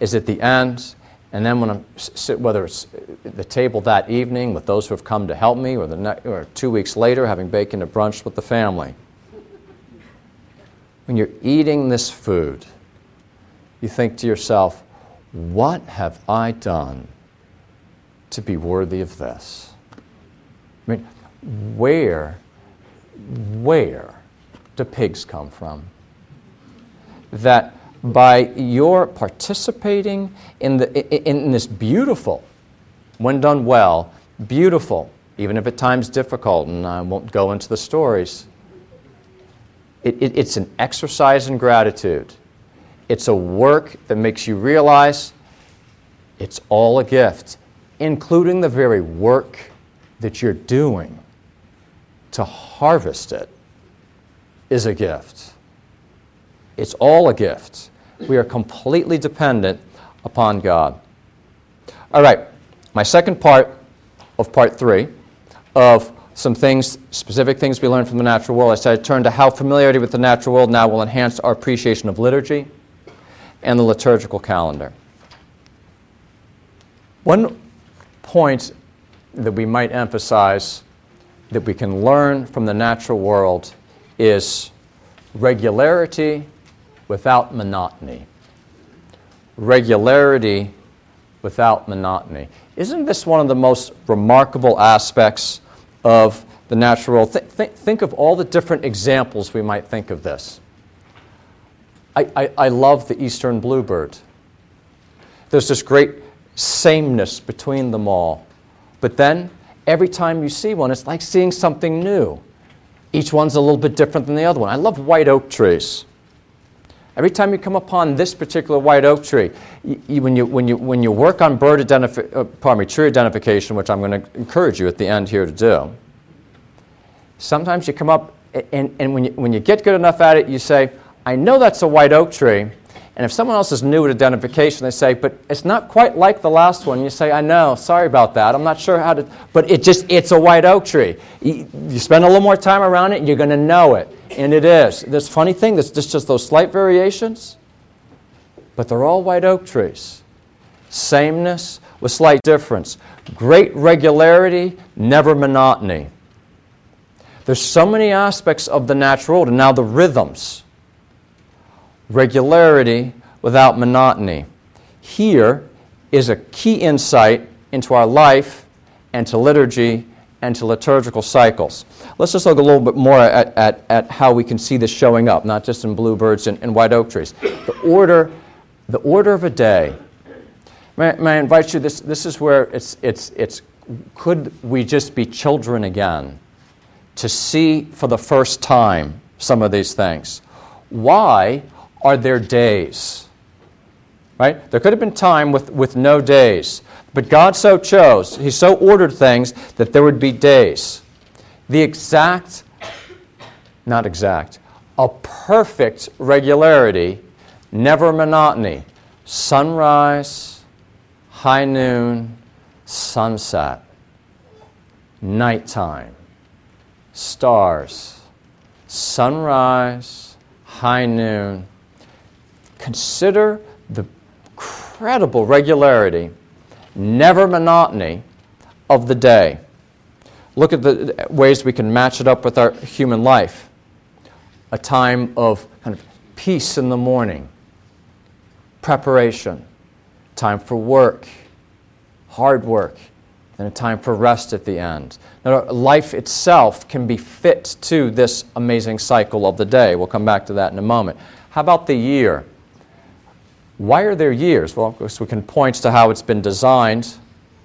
is at the end, and then when I'm sit, whether it's the table that evening with those who have come to help me, or the ne- or two weeks later having bacon at brunch with the family. When you're eating this food, you think to yourself, what have I done to be worthy of this? I mean, where, where do pigs come from? That by your participating in, the, in this beautiful, when done well, beautiful, even if at times difficult, and I won't go into the stories, it, it, it's an exercise in gratitude. It's a work that makes you realize it's all a gift, including the very work that you're doing to harvest it is a gift. It's all a gift. We are completely dependent upon God. All right, my second part of part three of some things, specific things we learned from the natural world. I said I turn to how familiarity with the natural world now will enhance our appreciation of liturgy and the liturgical calendar. One point that we might emphasize that we can learn from the natural world is regularity without monotony. Regularity without monotony. Isn't this one of the most remarkable aspects of the natural world? Th- th- think of all the different examples we might think of this. I, I, I love the eastern bluebird. There's this great sameness between them all. But then, every time you see one, it's like seeing something new. Each one's a little bit different than the other one. I love white oak trees. Every time you come upon this particular white oak tree, you, when, you, when, you, when you work on bird identifi- uh, pardon me, tree identification, which I'm going to encourage you at the end here to do, sometimes you come up and, and when, you, when you get good enough at it, you say, I know that's a white oak tree. And if someone else is new at identification, they say, but it's not quite like the last one. You say, I know, sorry about that. I'm not sure how to, but it just, it's a white oak tree. You, spend a little more time around it, you're going to know it. And it is. This funny thing, there's just, just those slight variations, but they're all white oak trees. Sameness with slight difference. Great regularity, never monotony. There's so many aspects of the natural world, and now the rhythms regularity without monotony. Here is a key insight into our life and to liturgy and to liturgical cycles. Let's just look a little bit more at, at, at how we can see this showing up, not just in bluebirds and, and white oak trees. The order, the order of a day. May, may I invite you, this, this is where it's, it's, it's, could we just be children again to see for the first time some of these things? Why are there days. Right? There could have been time with, with no days. But God so chose, He so ordered things that there would be days. The exact, not exact, a perfect regularity, never monotony. Sunrise, high noon, sunset, nighttime, stars, sunrise, high noon, Consider the incredible regularity, never monotony of the day. Look at the ways we can match it up with our human life. A time of kind of peace in the morning, preparation, time for work, hard work, and a time for rest at the end. Now, life itself can be fit to this amazing cycle of the day. We'll come back to that in a moment. How about the year? Why are there years? Well, of course, we can point to how it's been designed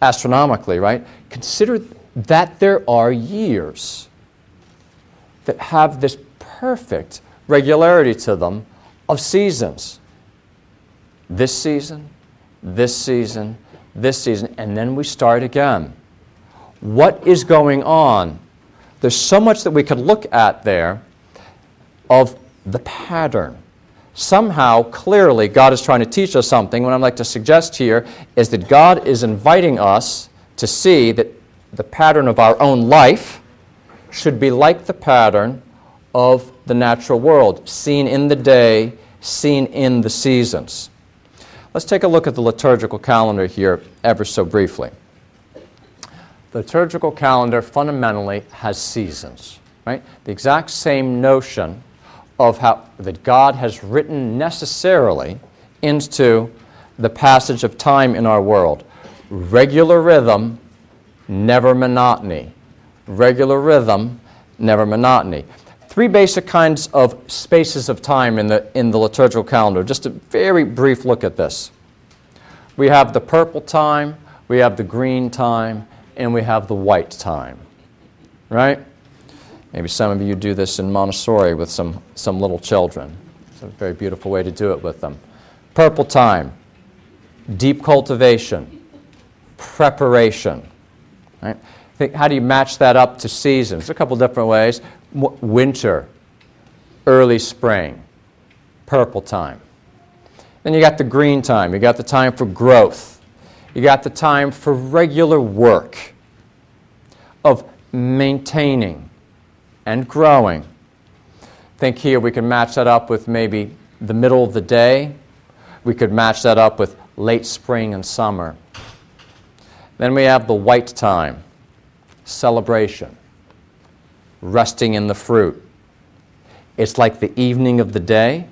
astronomically, right? Consider that there are years that have this perfect regularity to them of seasons. This season, this season, this season, and then we start again. What is going on? There's so much that we could look at there of the pattern somehow, clearly, God is trying to teach us something. What I'd like to suggest here is that God is inviting us to see that the pattern of our own life should be like the pattern of the natural world, seen in the day, seen in the seasons. Let's take a look at the liturgical calendar here, ever so briefly. The liturgical calendar fundamentally has seasons, right? The exact same notion of how that God has written necessarily into the passage of time in our world. Regular rhythm, never monotony. Regular rhythm, never monotony. Three basic kinds of spaces of time in the, in the liturgical calendar. Just a very brief look at this. We have the purple time, we have the green time, and we have the white time. Right? Maybe some of you do this in Montessori with some, some little children. It's a very beautiful way to do it with them. Purple time, deep cultivation, preparation. Right? Think, how do you match that up to seasons? A couple different ways. Winter, early spring, purple time. Then you got the green time. You got the time for growth. You got the time for regular work of maintaining and growing. Think here we can match that up with maybe the middle of the day. We could match that up with late spring and summer. Then we have the white time, celebration, resting in the fruit. It's like the evening of the day.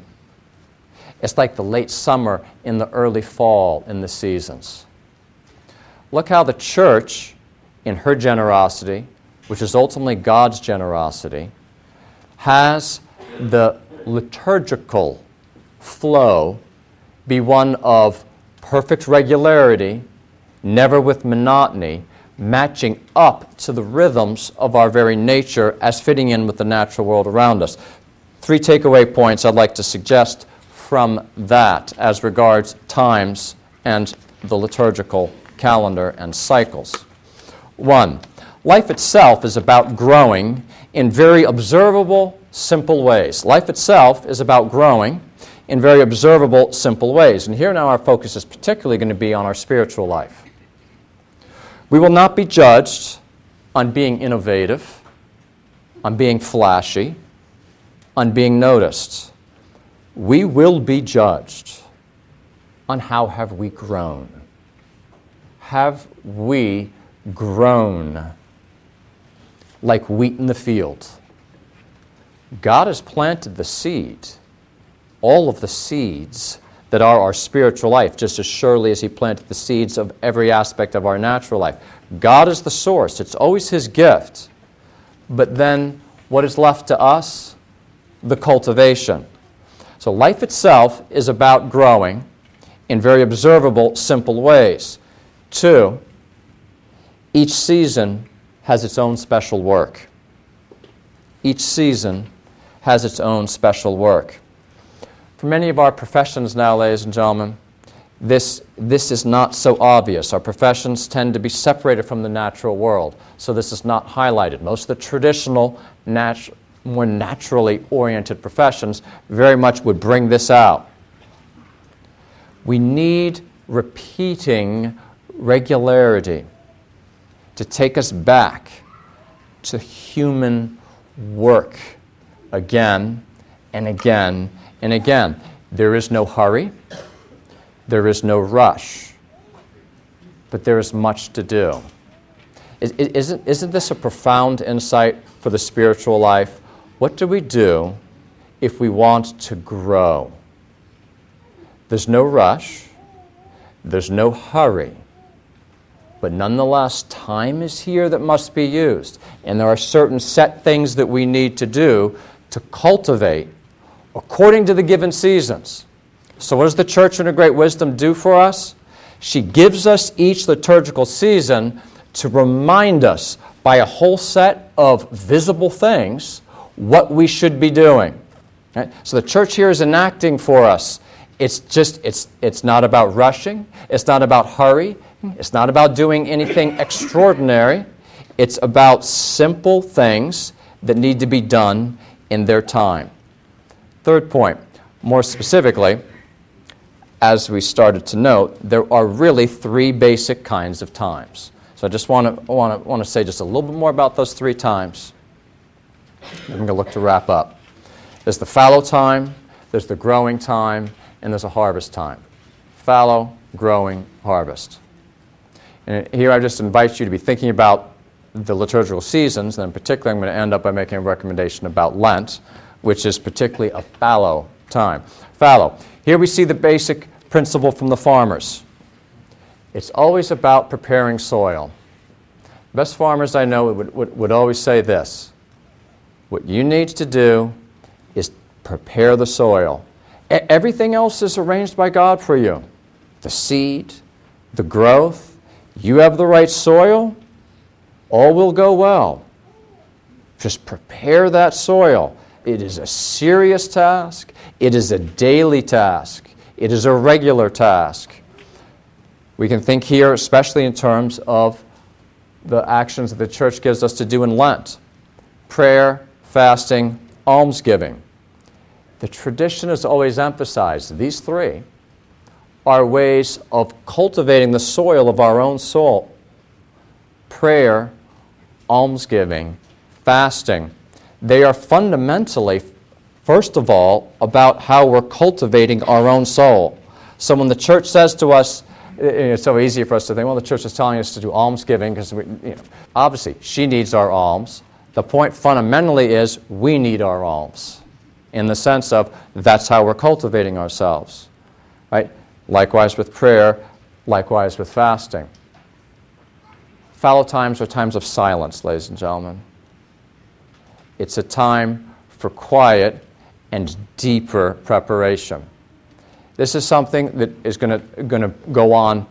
It's like the late summer in the early fall in the seasons. Look how the church, in her generosity, which is ultimately God's generosity, has the liturgical flow be one of perfect regularity, never with monotony, matching up to the rhythms of our very nature as fitting in with the natural world around us. Three takeaway points I'd like to suggest from that as regards times and the liturgical calendar and cycles. One, life itself is about growing in very observable, simple ways. Life itself is about growing in very observable, simple ways. And here now our focus is particularly going to be on our spiritual life. We will not be judged on being innovative, on being flashy, on being noticed. We will be judged on how have we grown. Have we grown like wheat in the field? God has planted the seed, all of the seeds that are our spiritual life, just as surely as He planted the seeds of every aspect of our natural life. God is the source, it's always His gift. But then what is left to us? The cultivation. So life itself is about growing in very observable, simple ways. Two, each season has its own special work. Each season has its own special work. For many of our professions now, ladies and gentlemen, this, this is not so obvious. Our professions tend to be separated from the natural world, so this is not highlighted. Most of the traditional, nat- more naturally oriented professions very much would bring this out. We need repeating regularity to take us back to human work again and again and again. There is no hurry, there is no rush, but there is much to do. Isn't, isn't this a profound insight for the spiritual life? What do we do if we want to grow? There's no rush, there's no hurry. But nonetheless, time is here that must be used. And there are certain set things that we need to do to cultivate according to the given seasons. So, what does the church in her great wisdom do for us? She gives us each liturgical season to remind us by a whole set of visible things what we should be doing. Right? So the church here is enacting for us. It's just, it's, it's not about rushing, it's not about hurry, it's not about doing anything extraordinary. It's about simple things that need to be done in their time. Third point, more specifically, as we started to note, there are really three basic kinds of times. So I just want to, want to, want to say just a little bit more about those three times. I'm going to look to wrap up. There's the fallow time, there's the growing time, and there's a harvest time. Fallow, growing, harvest. And here I just invite you to be thinking about the liturgical seasons, and in particular, I'm going to end up by making a recommendation about Lent, which is particularly a fallow time. Fallow. Here we see the basic principle from the farmers. It's always about preparing soil. Best farmers I know would, would, would always say this what you need to do is prepare the soil. Everything else is arranged by God for you the seed, the growth. You have the right soil, all will go well. Just prepare that soil. It is a serious task, it is a daily task, it is a regular task. We can think here, especially in terms of the actions that the church gives us to do in Lent prayer, fasting, almsgiving. The tradition has always emphasized these three are ways of cultivating the soil of our own soul prayer, almsgiving, fasting. They are fundamentally, first of all, about how we're cultivating our own soul. So when the church says to us, it's so easy for us to think, well, the church is telling us to do almsgiving because you know, obviously she needs our alms. The point fundamentally is we need our alms in the sense of that's how we're cultivating ourselves. Right? Likewise with prayer, likewise with fasting. Fallow times are times of silence, ladies and gentlemen. It's a time for quiet and deeper preparation. This is something that is going to go on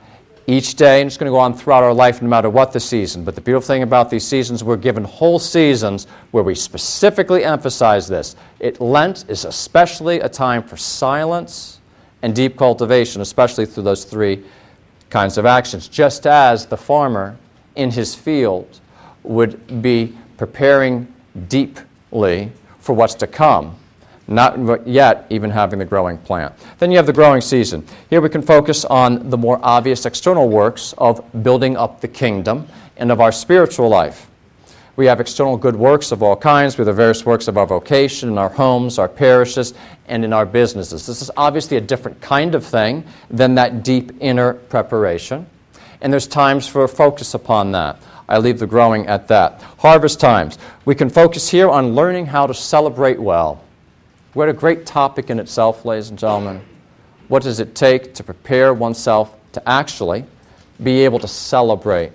each day, and it's going to go on throughout our life no matter what the season. But the beautiful thing about these seasons, we're given whole seasons where we specifically emphasize this. It, Lent is especially a time for silence and deep cultivation, especially through those three kinds of actions. Just as the farmer in his field would be preparing deeply for what's to come not yet even having the growing plant. Then you have the growing season. Here we can focus on the more obvious external works of building up the kingdom and of our spiritual life. We have external good works of all kinds. Have the various works of our vocation, in our homes, our parishes, and in our businesses. This is obviously a different kind of thing than that deep inner preparation. And there's times for focus upon that. I leave the growing at that. Harvest times. We can focus here on learning how to celebrate well. What a great topic in itself, ladies and gentlemen. What does it take to prepare oneself to actually be able to celebrate,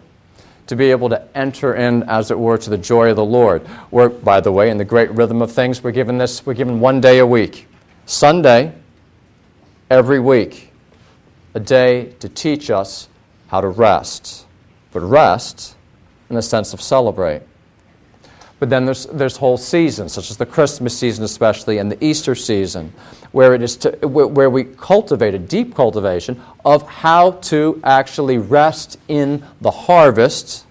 to be able to enter in, as it were, to the joy of the Lord? We're, by the way, in the great rhythm of things, we're given this, we're given one day a week. Sunday, every week, a day to teach us how to rest. But rest in the sense of celebrate. But then there's, there's whole seasons, such as the Christmas season, especially, and the Easter season, where, it is to, where we cultivate a deep cultivation of how to actually rest in the harvest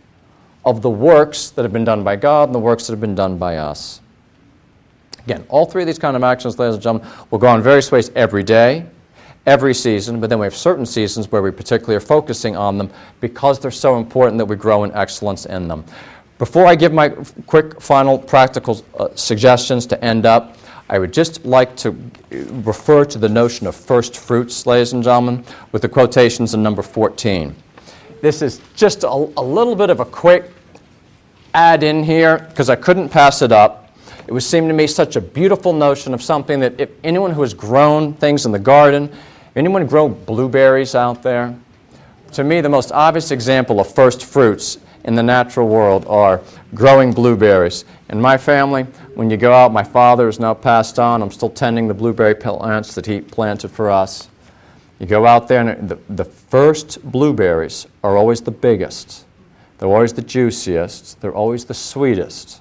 of the works that have been done by God and the works that have been done by us. Again, all three of these kind of actions, ladies and gentlemen, will go on various ways every day, every season, but then we have certain seasons where we particularly are focusing on them because they're so important that we grow in excellence in them. Before I give my quick final practical uh, suggestions to end up, I would just like to refer to the notion of first fruits, ladies and gentlemen, with the quotations in number 14. This is just a, a little bit of a quick add in here because I couldn't pass it up. It would seem to me such a beautiful notion of something that if anyone who has grown things in the garden, anyone grow blueberries out there, to me the most obvious example of first fruits in the natural world are growing blueberries. In my family, when you go out, my father is now passed on. I'm still tending the blueberry plants that he planted for us. You go out there, and the, the first blueberries are always the biggest. They're always the juiciest. They're always the sweetest.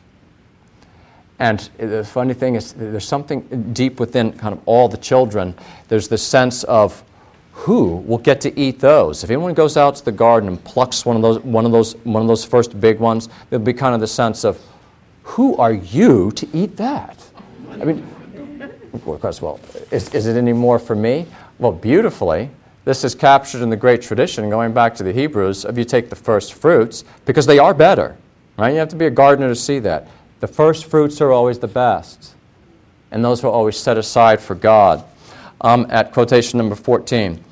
And the funny thing is, there's something deep within kind of all the children. There's this sense of who will get to eat those? If anyone goes out to the garden and plucks one of those, one of those, one of those first big ones, there'll be kind of the sense of, who are you to eat that? I mean, of course, well, is, is it any more for me? Well, beautifully, this is captured in the great tradition, going back to the Hebrews, of you take the first fruits, because they are better. Right? You have to be a gardener to see that. The first fruits are always the best, and those are always set aside for God um, at quotation number 14.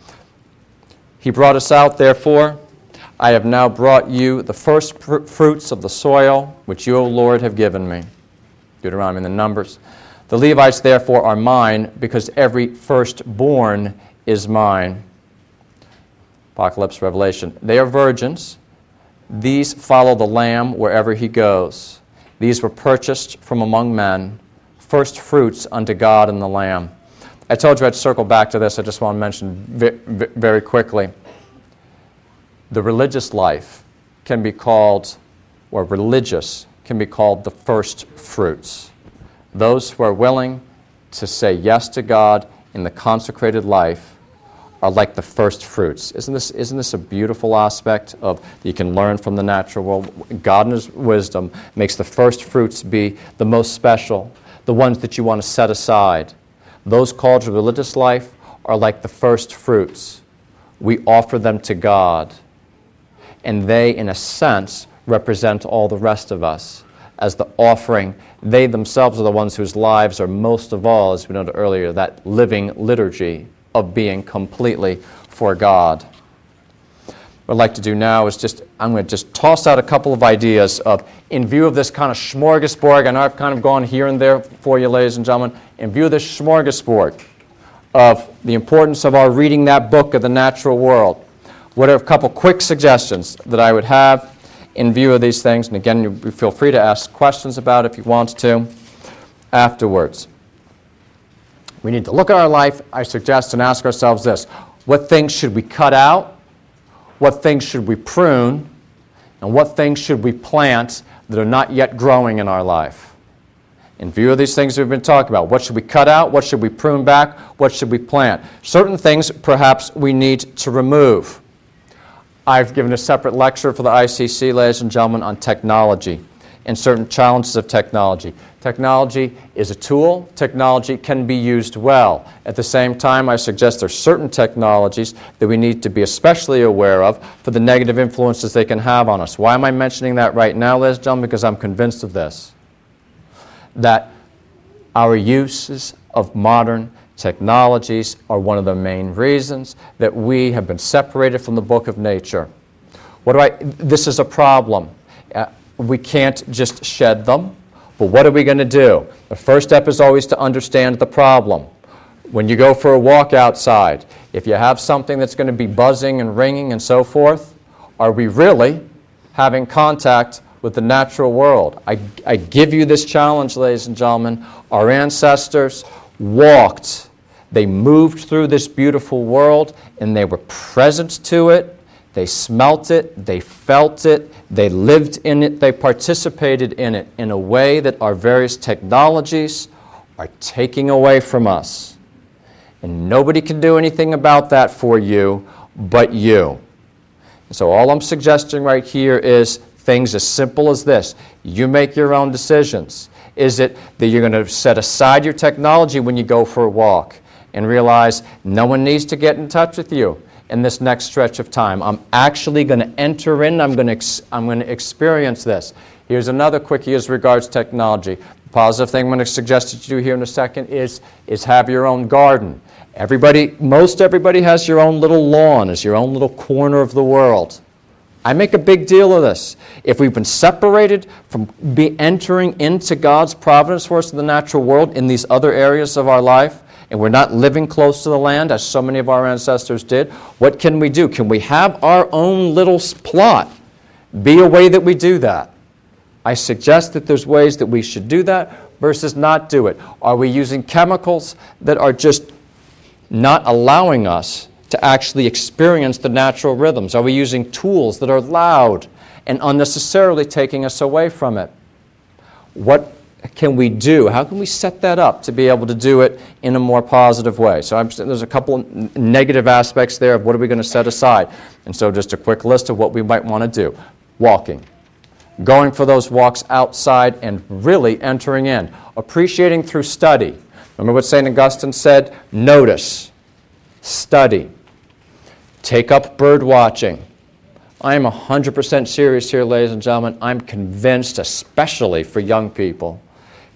He brought us out, therefore. I have now brought you the first pr- fruits of the soil which you, O Lord, have given me. Deuteronomy in the Numbers. The Levites, therefore, are mine because every firstborn is mine. Apocalypse, Revelation. They are virgins. These follow the Lamb wherever he goes. These were purchased from among men, first fruits unto God and the Lamb. I told you I'd circle back to this. I just want to mention very quickly. The religious life can be called, or religious can be called the first fruits. Those who are willing to say yes to God in the consecrated life are like the first fruits. Isn't this, isn't this a beautiful aspect of you can learn from the natural world? God in His wisdom makes the first fruits be the most special, the ones that you want to set aside. Those called to religious life are like the first fruits. We offer them to God, and they, in a sense, represent all the rest of us as the offering. They themselves are the ones whose lives are most of all, as we noted earlier, that living liturgy of being completely for God. What I'd like to do now is just, I'm going to just toss out a couple of ideas of, in view of this kind of smorgasbord, know I've kind of gone here and there for you, ladies and gentlemen, in view of this smorgasbord of the importance of our reading that book of the natural world, what are a couple quick suggestions that I would have in view of these things. And again, you feel free to ask questions about if you want to afterwards. We need to look at our life, I suggest, and ask ourselves this what things should we cut out? What things should we prune? And what things should we plant that are not yet growing in our life? In view of these things we've been talking about, what should we cut out? What should we prune back? What should we plant? Certain things perhaps we need to remove. I've given a separate lecture for the ICC, ladies and gentlemen, on technology and certain challenges of technology. Technology is a tool. Technology can be used well. At the same time, I suggest there are certain technologies that we need to be especially aware of for the negative influences they can have on us. Why am I mentioning that right now, ladies and gentlemen? Because I'm convinced of this. That our uses of modern technologies are one of the main reasons that we have been separated from the book of nature. What do I, this is a problem. Uh, we can't just shed them, but what are we going to do? The first step is always to understand the problem. When you go for a walk outside, if you have something that's going to be buzzing and ringing and so forth, are we really having contact with the natural world? I, I give you this challenge, ladies and gentlemen. Our ancestors walked they moved through this beautiful world and they were present to it. They smelt it, they felt it, they lived in it, they participated in it in a way that our various technologies are taking away from us. And nobody can do anything about that for you but you. So, all I'm suggesting right here is things as simple as this you make your own decisions. Is it that you're going to set aside your technology when you go for a walk? and realize no one needs to get in touch with you in this next stretch of time. I'm actually going to enter in, I'm going to, ex- I'm going to experience this. Here's another quickie as regards technology. The positive thing I'm going to suggest that you do here in a second is, is have your own garden. Everybody, most everybody has your own little lawn, is your own little corner of the world. I make a big deal of this. If we've been separated from be entering into God's providence for us in the natural world in these other areas of our life, and we're not living close to the land as so many of our ancestors did, what can we do? Can we have our own little plot? Be a way that we do that. I suggest that there's ways that we should do that versus not do it. Are we using chemicals that are just not allowing us to actually experience the natural rhythms? Are we using tools that are loud and unnecessarily taking us away from it? What can we do? How can we set that up to be able to do it in a more positive way? So I'm, there's a couple negative aspects there of what are we going to set aside. And so just a quick list of what we might want to do. Walking. Going for those walks outside and really entering in. Appreciating through study. Remember what St. Augustine said? Notice. Study. Take up bird watching. I am 100% serious here, ladies and gentlemen. I'm convinced, especially for young people,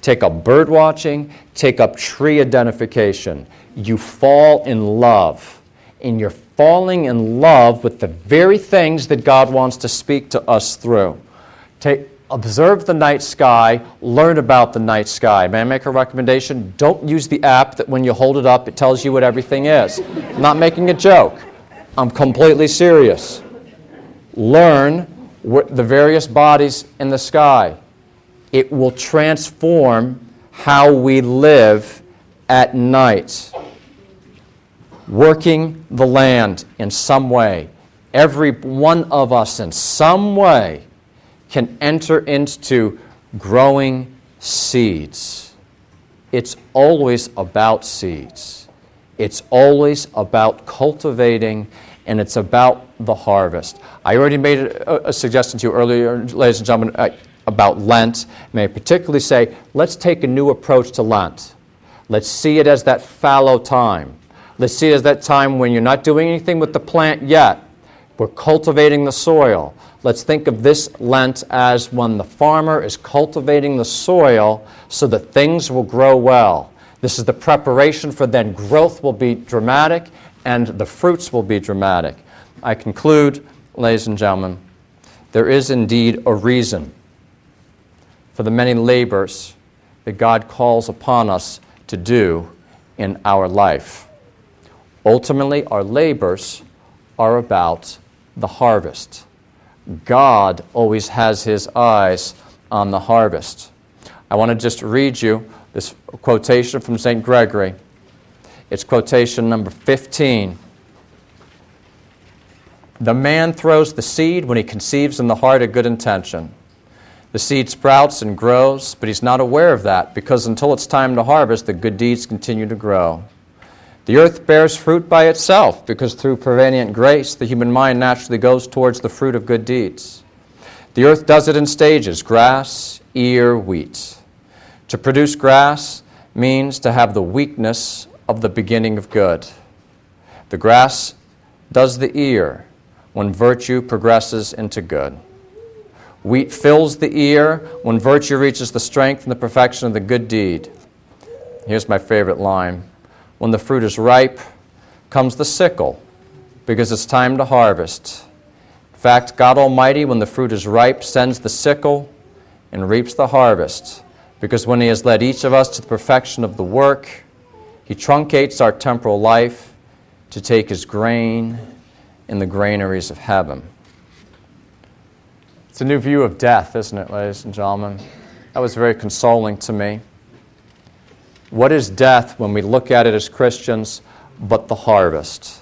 take up bird watching, take up tree identification. You fall in love. And you're falling in love with the very things that God wants to speak to us through. Take, observe the night sky, learn about the night sky. May I make a recommendation? Don't use the app that when you hold it up, it tells you what everything is. I'm not making a joke. I'm completely serious. Learn the various bodies in the sky it will transform how we live at night. Working the land in some way. Every one of us, in some way, can enter into growing seeds. It's always about seeds. It's always about cultivating and it's about the harvest. I already made a, a suggestion to you earlier, ladies and gentlemen, uh, about Lent. May I particularly say, let's take a new approach to Lent. Let's see it as that fallow time. Let's see it as that time when you're not doing anything with the plant yet. We're cultivating the soil. Let's think of this Lent as when the farmer is cultivating the soil so that things will grow well. This is the preparation for then growth will be dramatic and the fruits will be dramatic. I conclude, ladies and gentlemen, there is indeed a reason for the many labors that God calls upon us to do in our life. Ultimately, our labors are about the harvest. God always has his eyes on the harvest. I want to just read you this quotation from St. Gregory. It's quotation number 15. The man throws the seed when he conceives in the heart a good intention. The seed sprouts and grows, but he's not aware of that because until it's time to harvest, the good deeds continue to grow. The earth bears fruit by itself because through prevenient grace, the human mind naturally goes towards the fruit of good deeds. The earth does it in stages grass, ear, wheat. To produce grass means to have the weakness of the beginning of good. The grass does the ear when virtue progresses into good. Wheat fills the ear when virtue reaches the strength and the perfection of the good deed. Here's my favorite line When the fruit is ripe, comes the sickle, because it's time to harvest. In fact, God Almighty, when the fruit is ripe, sends the sickle and reaps the harvest, because when He has led each of us to the perfection of the work, He truncates our temporal life to take His grain in the granaries of heaven. It's a new view of death, isn't it, ladies and gentlemen? That was very consoling to me. What is death when we look at it as Christians but the harvest?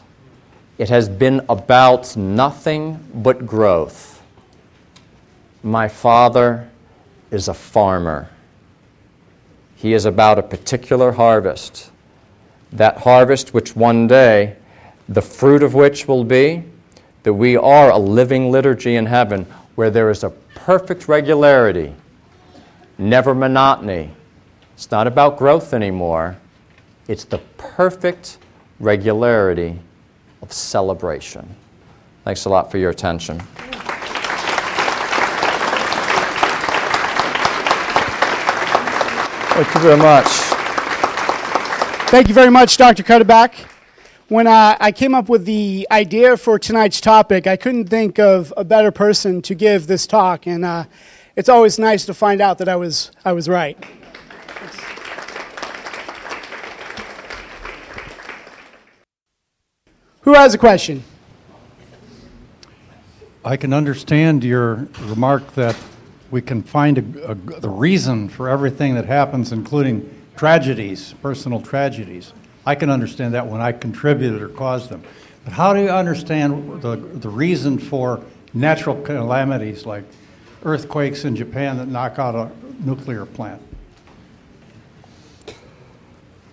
It has been about nothing but growth. My father is a farmer. He is about a particular harvest. That harvest, which one day, the fruit of which will be that we are a living liturgy in heaven where there is a perfect regularity, never monotony. It's not about growth anymore, it's the perfect regularity of celebration. Thanks a lot for your attention. Thank you very much. Thank you very much, Dr. Cuddeback when I, I, came up with the idea for tonight's topic, I couldn't think of a better person to give this talk, and uh, it's always nice to find out that I was, I was right. Who has a question? I can understand your remark that we can find a, a, the reason for everything that happens, including tragedies, personal tragedies. I can understand that when I contributed or caused them. But how do you understand the, the reason for natural calamities like earthquakes in Japan that knock out a nuclear plant?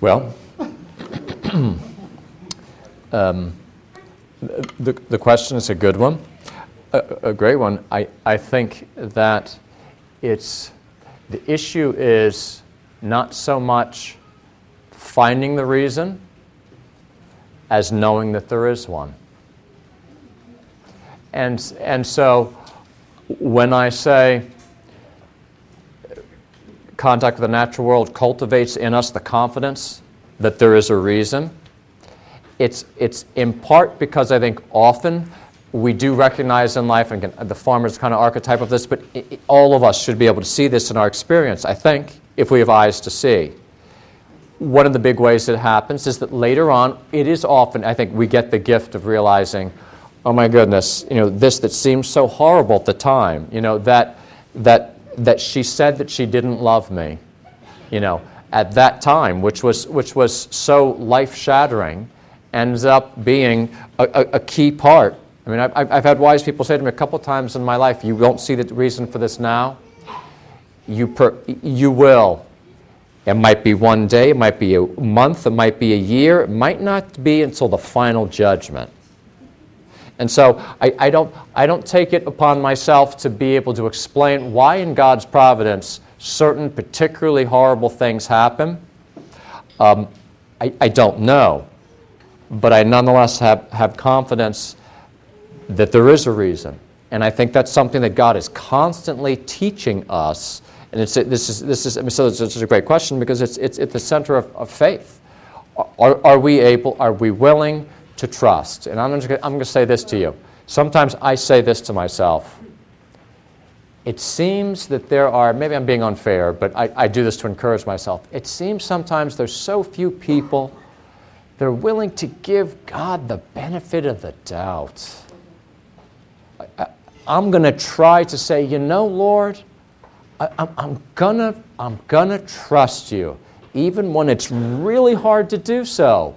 Well, um, the, the question is a good one, a, a great one. I, I think that it's the issue is not so much finding the reason as knowing that there is one. And, and so when I say contact with the natural world cultivates in us the confidence that there is a reason, it's, it's in part because I think often we do recognize in life, and the farmer's kind of archetype of this, but it, all of us should be able to see this in our experience, I think, if we have eyes to see one of the big ways it happens is that later on, it is often, I think, we get the gift of realizing, oh my goodness, you know, this that seemed so horrible at the time, you know, that, that, that she said that she didn't love me, you know, at that time, which was, which was so life shattering, ends up being a, a, a, key part. I mean, I've, I've had wise people say to me a couple times in my life, you won't see the reason for this now. You, per, you will It might be one day, it might be a month, it might be a year, it might not be until the final judgment. And so I, I, don't, I don't take it upon myself to be able to explain why, in God's providence, certain particularly horrible things happen. Um, I, I don't know. But I nonetheless have, have confidence that there is a reason. And I think that's something that God is constantly teaching us. And it's, this is, this is, I mean, so it's, it's a great question because it's, it's at the center of, of faith. Are, are we able, are we willing to trust? And I'm, I'm going to say this to you. Sometimes I say this to myself. It seems that there are, maybe I'm being unfair, but I, I do this to encourage myself. It seems sometimes there's so few people they're willing to give God the benefit of the doubt. I, am going to try to say, you know, Lord, I, am gonna, I'm gonna trust you, even when it's really hard to do so,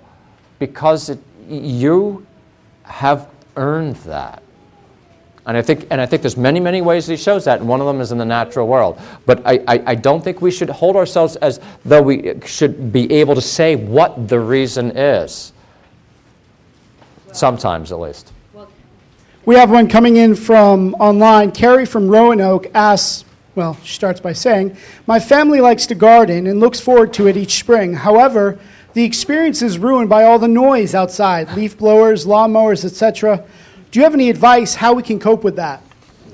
because it, you have earned that. And I think, and I think there's many, many ways he shows that, and one of them is in the natural world. But I, I, I, don't think we should hold ourselves as though we should be able to say what the reason is. Sometimes, at least. We have one coming in from online. Carrie from Roanoke asks, well, she starts by saying, My family likes to garden and looks forward to it each spring. However, the experience is ruined by all the noise outside leaf blowers, lawnmowers, etc. Do you have any advice how we can cope with that?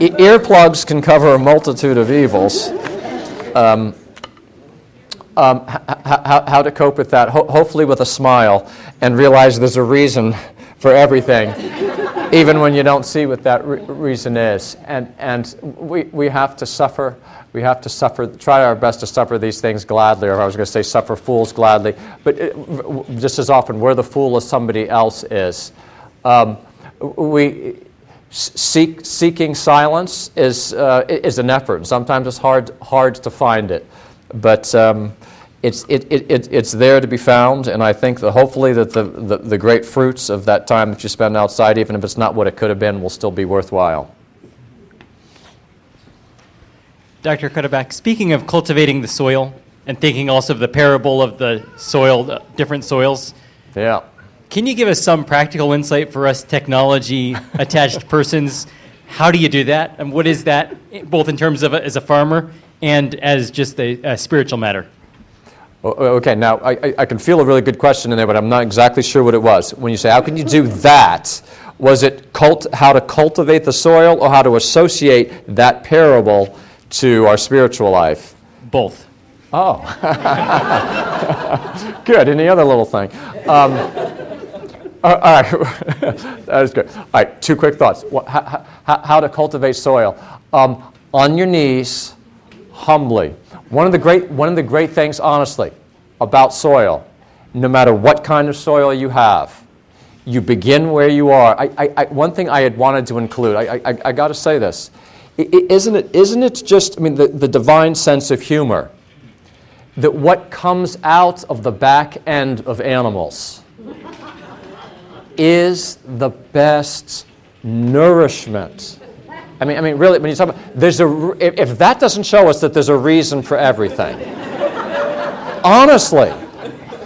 Earplugs can cover a multitude of evils. Um, um, h- h- how to cope with that, Ho- hopefully with a smile, and realize there's a reason for everything, even when you don't see what that re- reason is. And, and we, we have to suffer we have to suffer, try our best to suffer these things gladly, or I was going to say suffer fools gladly. But it, just as often, we're the fool as somebody else is. Um, we, seek, seeking silence is, uh, is an effort. And sometimes it's hard, hard to find it. But um, it's, it, it, it's there to be found, and I think that hopefully that the, the, the great fruits of that time that you spend outside, even if it's not what it could have been, will still be worthwhile. Dr. Cuddeback, speaking of cultivating the soil and thinking also of the parable of the soil, the different soils. Yeah. Can you give us some practical insight for us technology attached persons? How do you do that? And what is that, both in terms of a, as a farmer and as just a, a spiritual matter? Okay, now I, I can feel a really good question in there, but I'm not exactly sure what it was. When you say, how can you do that? Was it cult, how to cultivate the soil or how to associate that parable to our spiritual life? Both. Oh. good. Any other little thing? Um, all right. that is good. All right, two quick thoughts. How, how, how to cultivate soil. Um, on your knees, humbly. One of, the great, one of the great things, honestly, about soil, no matter what kind of soil you have, you begin where you are. I, I, I, one thing I had wanted to include, I, I, I got to say this isn't it, isn't it just, I mean, the, the divine sense of humor that what comes out of the back end of animals is the best nourishment? I mean, I mean, really, when you talk about, there's a, if, that doesn't show us that there's a reason for everything, honestly.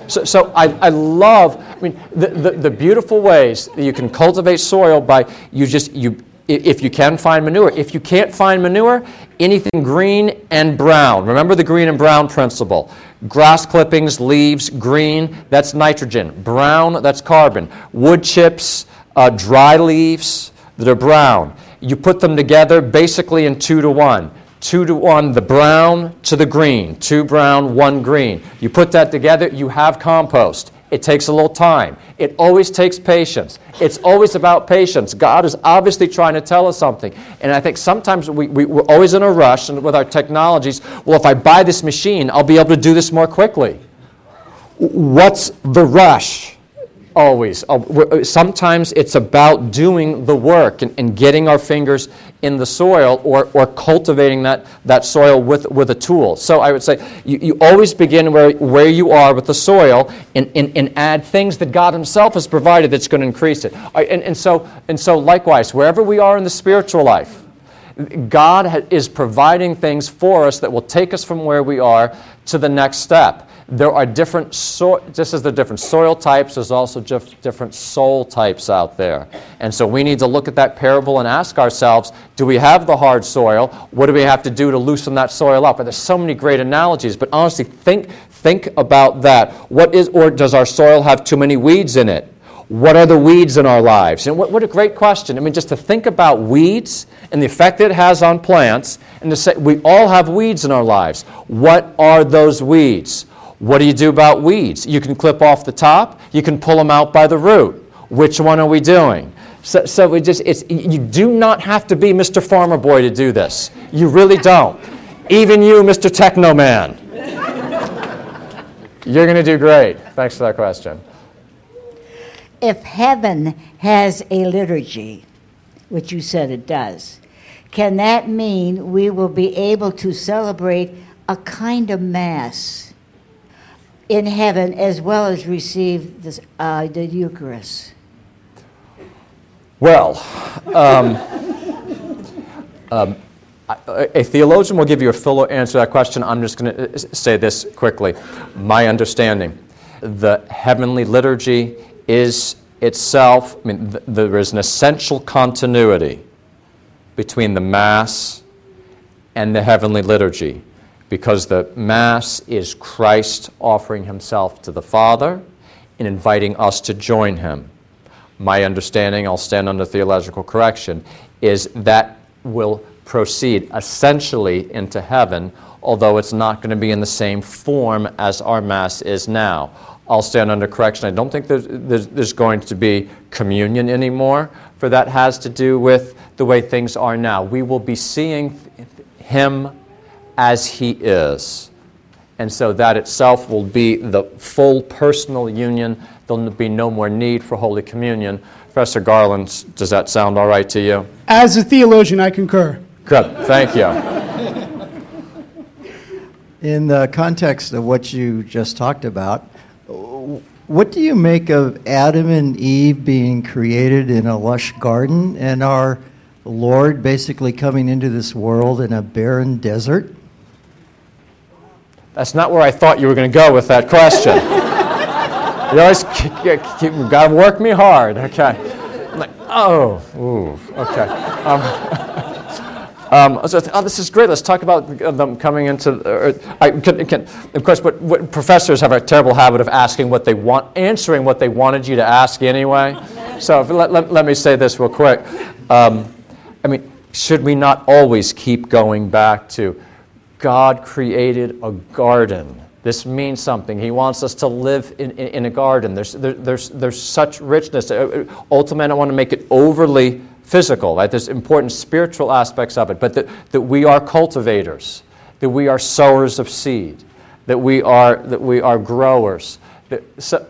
So, so I, I love, I mean, the, the, the beautiful ways that you can cultivate soil by you just, you, if you can find manure. If you can't find manure, anything green and brown. Remember the green and brown principle. Grass clippings, leaves, green, that's nitrogen. Brown, that's carbon. Wood chips, uh, dry leaves that are brown. You put them together basically in two to one. Two to one, the brown to the green. Two brown, one green. You put that together, you have compost. It takes a little time. It always takes patience. It's always about patience. God is obviously trying to tell us something. And I think sometimes we, we, are always in a rush and with our technologies. Well, if I buy this machine, I'll be able to do this more quickly. What's the rush? Always. Uh, sometimes it's about doing the work and, and getting our fingers in the soil or, or cultivating that, that soil with, with a tool. So I would say you, you always begin where, where you are with the soil and, and, and add things that God Himself has provided that's going to increase it. And, and, so, and so, likewise, wherever we are in the spiritual life, God is providing things for us that will take us from where we are to the next step. There are different, so- just as there are different soil types, there's also dif- different soul types out there. And so we need to look at that parable and ask ourselves do we have the hard soil? What do we have to do to loosen that soil up? And there's so many great analogies, but honestly, think, think about that. What is, or does our soil have too many weeds in it? What are the weeds in our lives? And what, what a great question. I mean, just to think about weeds and the effect it has on plants, and to say we all have weeds in our lives. What are those weeds? What do you do about weeds? You can clip off the top, you can pull them out by the root. Which one are we doing? So, so we just, it's, you do not have to be Mr. Farmer Boy to do this. You really don't. Even you, Mr. Techno Man. You're going to do great. Thanks for that question. If heaven has a liturgy, which you said it does, can that mean we will be able to celebrate a kind of Mass in heaven as well as receive this, uh, the Eucharist? Well, um, um, a theologian will give you a fuller answer to that question. I'm just going to uh, say this quickly. My understanding the heavenly liturgy is itself, I mean, th- there is an essential continuity between the Mass and the heavenly liturgy because the Mass is Christ offering himself to the Father and inviting us to join him. My understanding, I'll stand under theological correction, is that will proceed essentially into heaven, although it's not going to be in the same form as our Mass is now. I'll stand under correction. I don't think there's, there's, there's, going to be communion anymore, for that has to do with the way things are now. We will be seeing Him as He is. And so that itself will be the full personal union. There'll be no more need for Holy Communion. Professor Garland, does that sound all right to you? As a theologian, I concur. Good, thank you. In the context of what you just talked about, what do you make of Adam and Eve being created in a lush garden and our Lord basically coming into this world in a barren desert? That's not where I thought you were going to go with that question. you always keep, keep, got to work me hard. Okay. I'm like, oh, ooh, okay. Um, um, so, oh, this is great. Let's talk about them coming into Earth. I can, can, of course, what, what professors have a terrible habit of asking what they want, answering what they wanted you to ask anyway. So let, let, let me say this real quick. Um, I mean, should we not always keep going back to God created a garden. This means something. He wants us to live in, in, in a garden. There's, there, there's, there's such richness. Uh, uh, ultimately, I don't want to make it overly physical, right? There's important spiritual aspects of it, but that, that we are cultivators, that we are sowers of seed, that we are, that we are growers. So,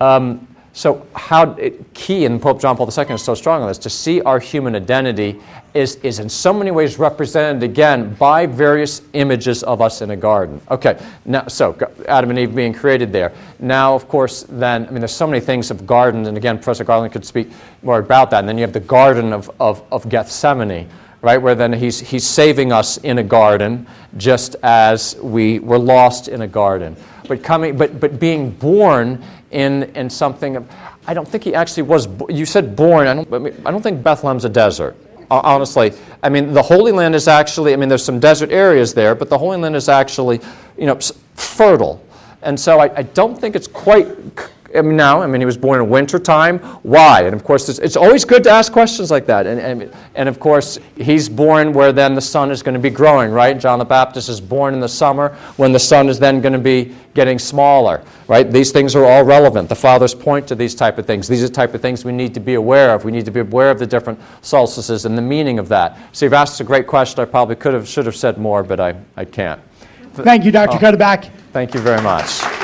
um, so, how it, key, and Pope John Paul II is so strong on this, to see our human identity is, is in so many ways represented again by various images of us in a garden. Okay, now, so Adam and Eve being created there. Now, of course, then, I mean, there's so many things of garden, and again, Professor Garland could speak more about that. And then you have the Garden of, of, of Gethsemane, right, where then he's, he's saving us in a garden just as we were lost in a garden. But, coming, but, but being born in, in something. I don't think he actually was. You said born. I don't, I don't think Bethlehem's a desert. Honestly, I mean, the Holy Land is actually. I mean, there's some desert areas there, but the Holy Land is actually, you know, fertile. And so I, I don't think it's quite now, I mean, he was born in winter time. Why? And of course, it's, it's, always good to ask questions like that. And, and, and of course, he's born where then the sun is going to be growing, right? John the Baptist is born in the summer when the sun is then going to be getting smaller, right? These things are all relevant. The fathers point to these type of things. These are the type of things we need to be aware of. We need to be aware of the different solstices and the meaning of that. So you've asked a great question. I probably could have, should have said more, but I, I can't. Thank you, Dr. Oh, Thank you very much.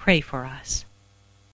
pray for us.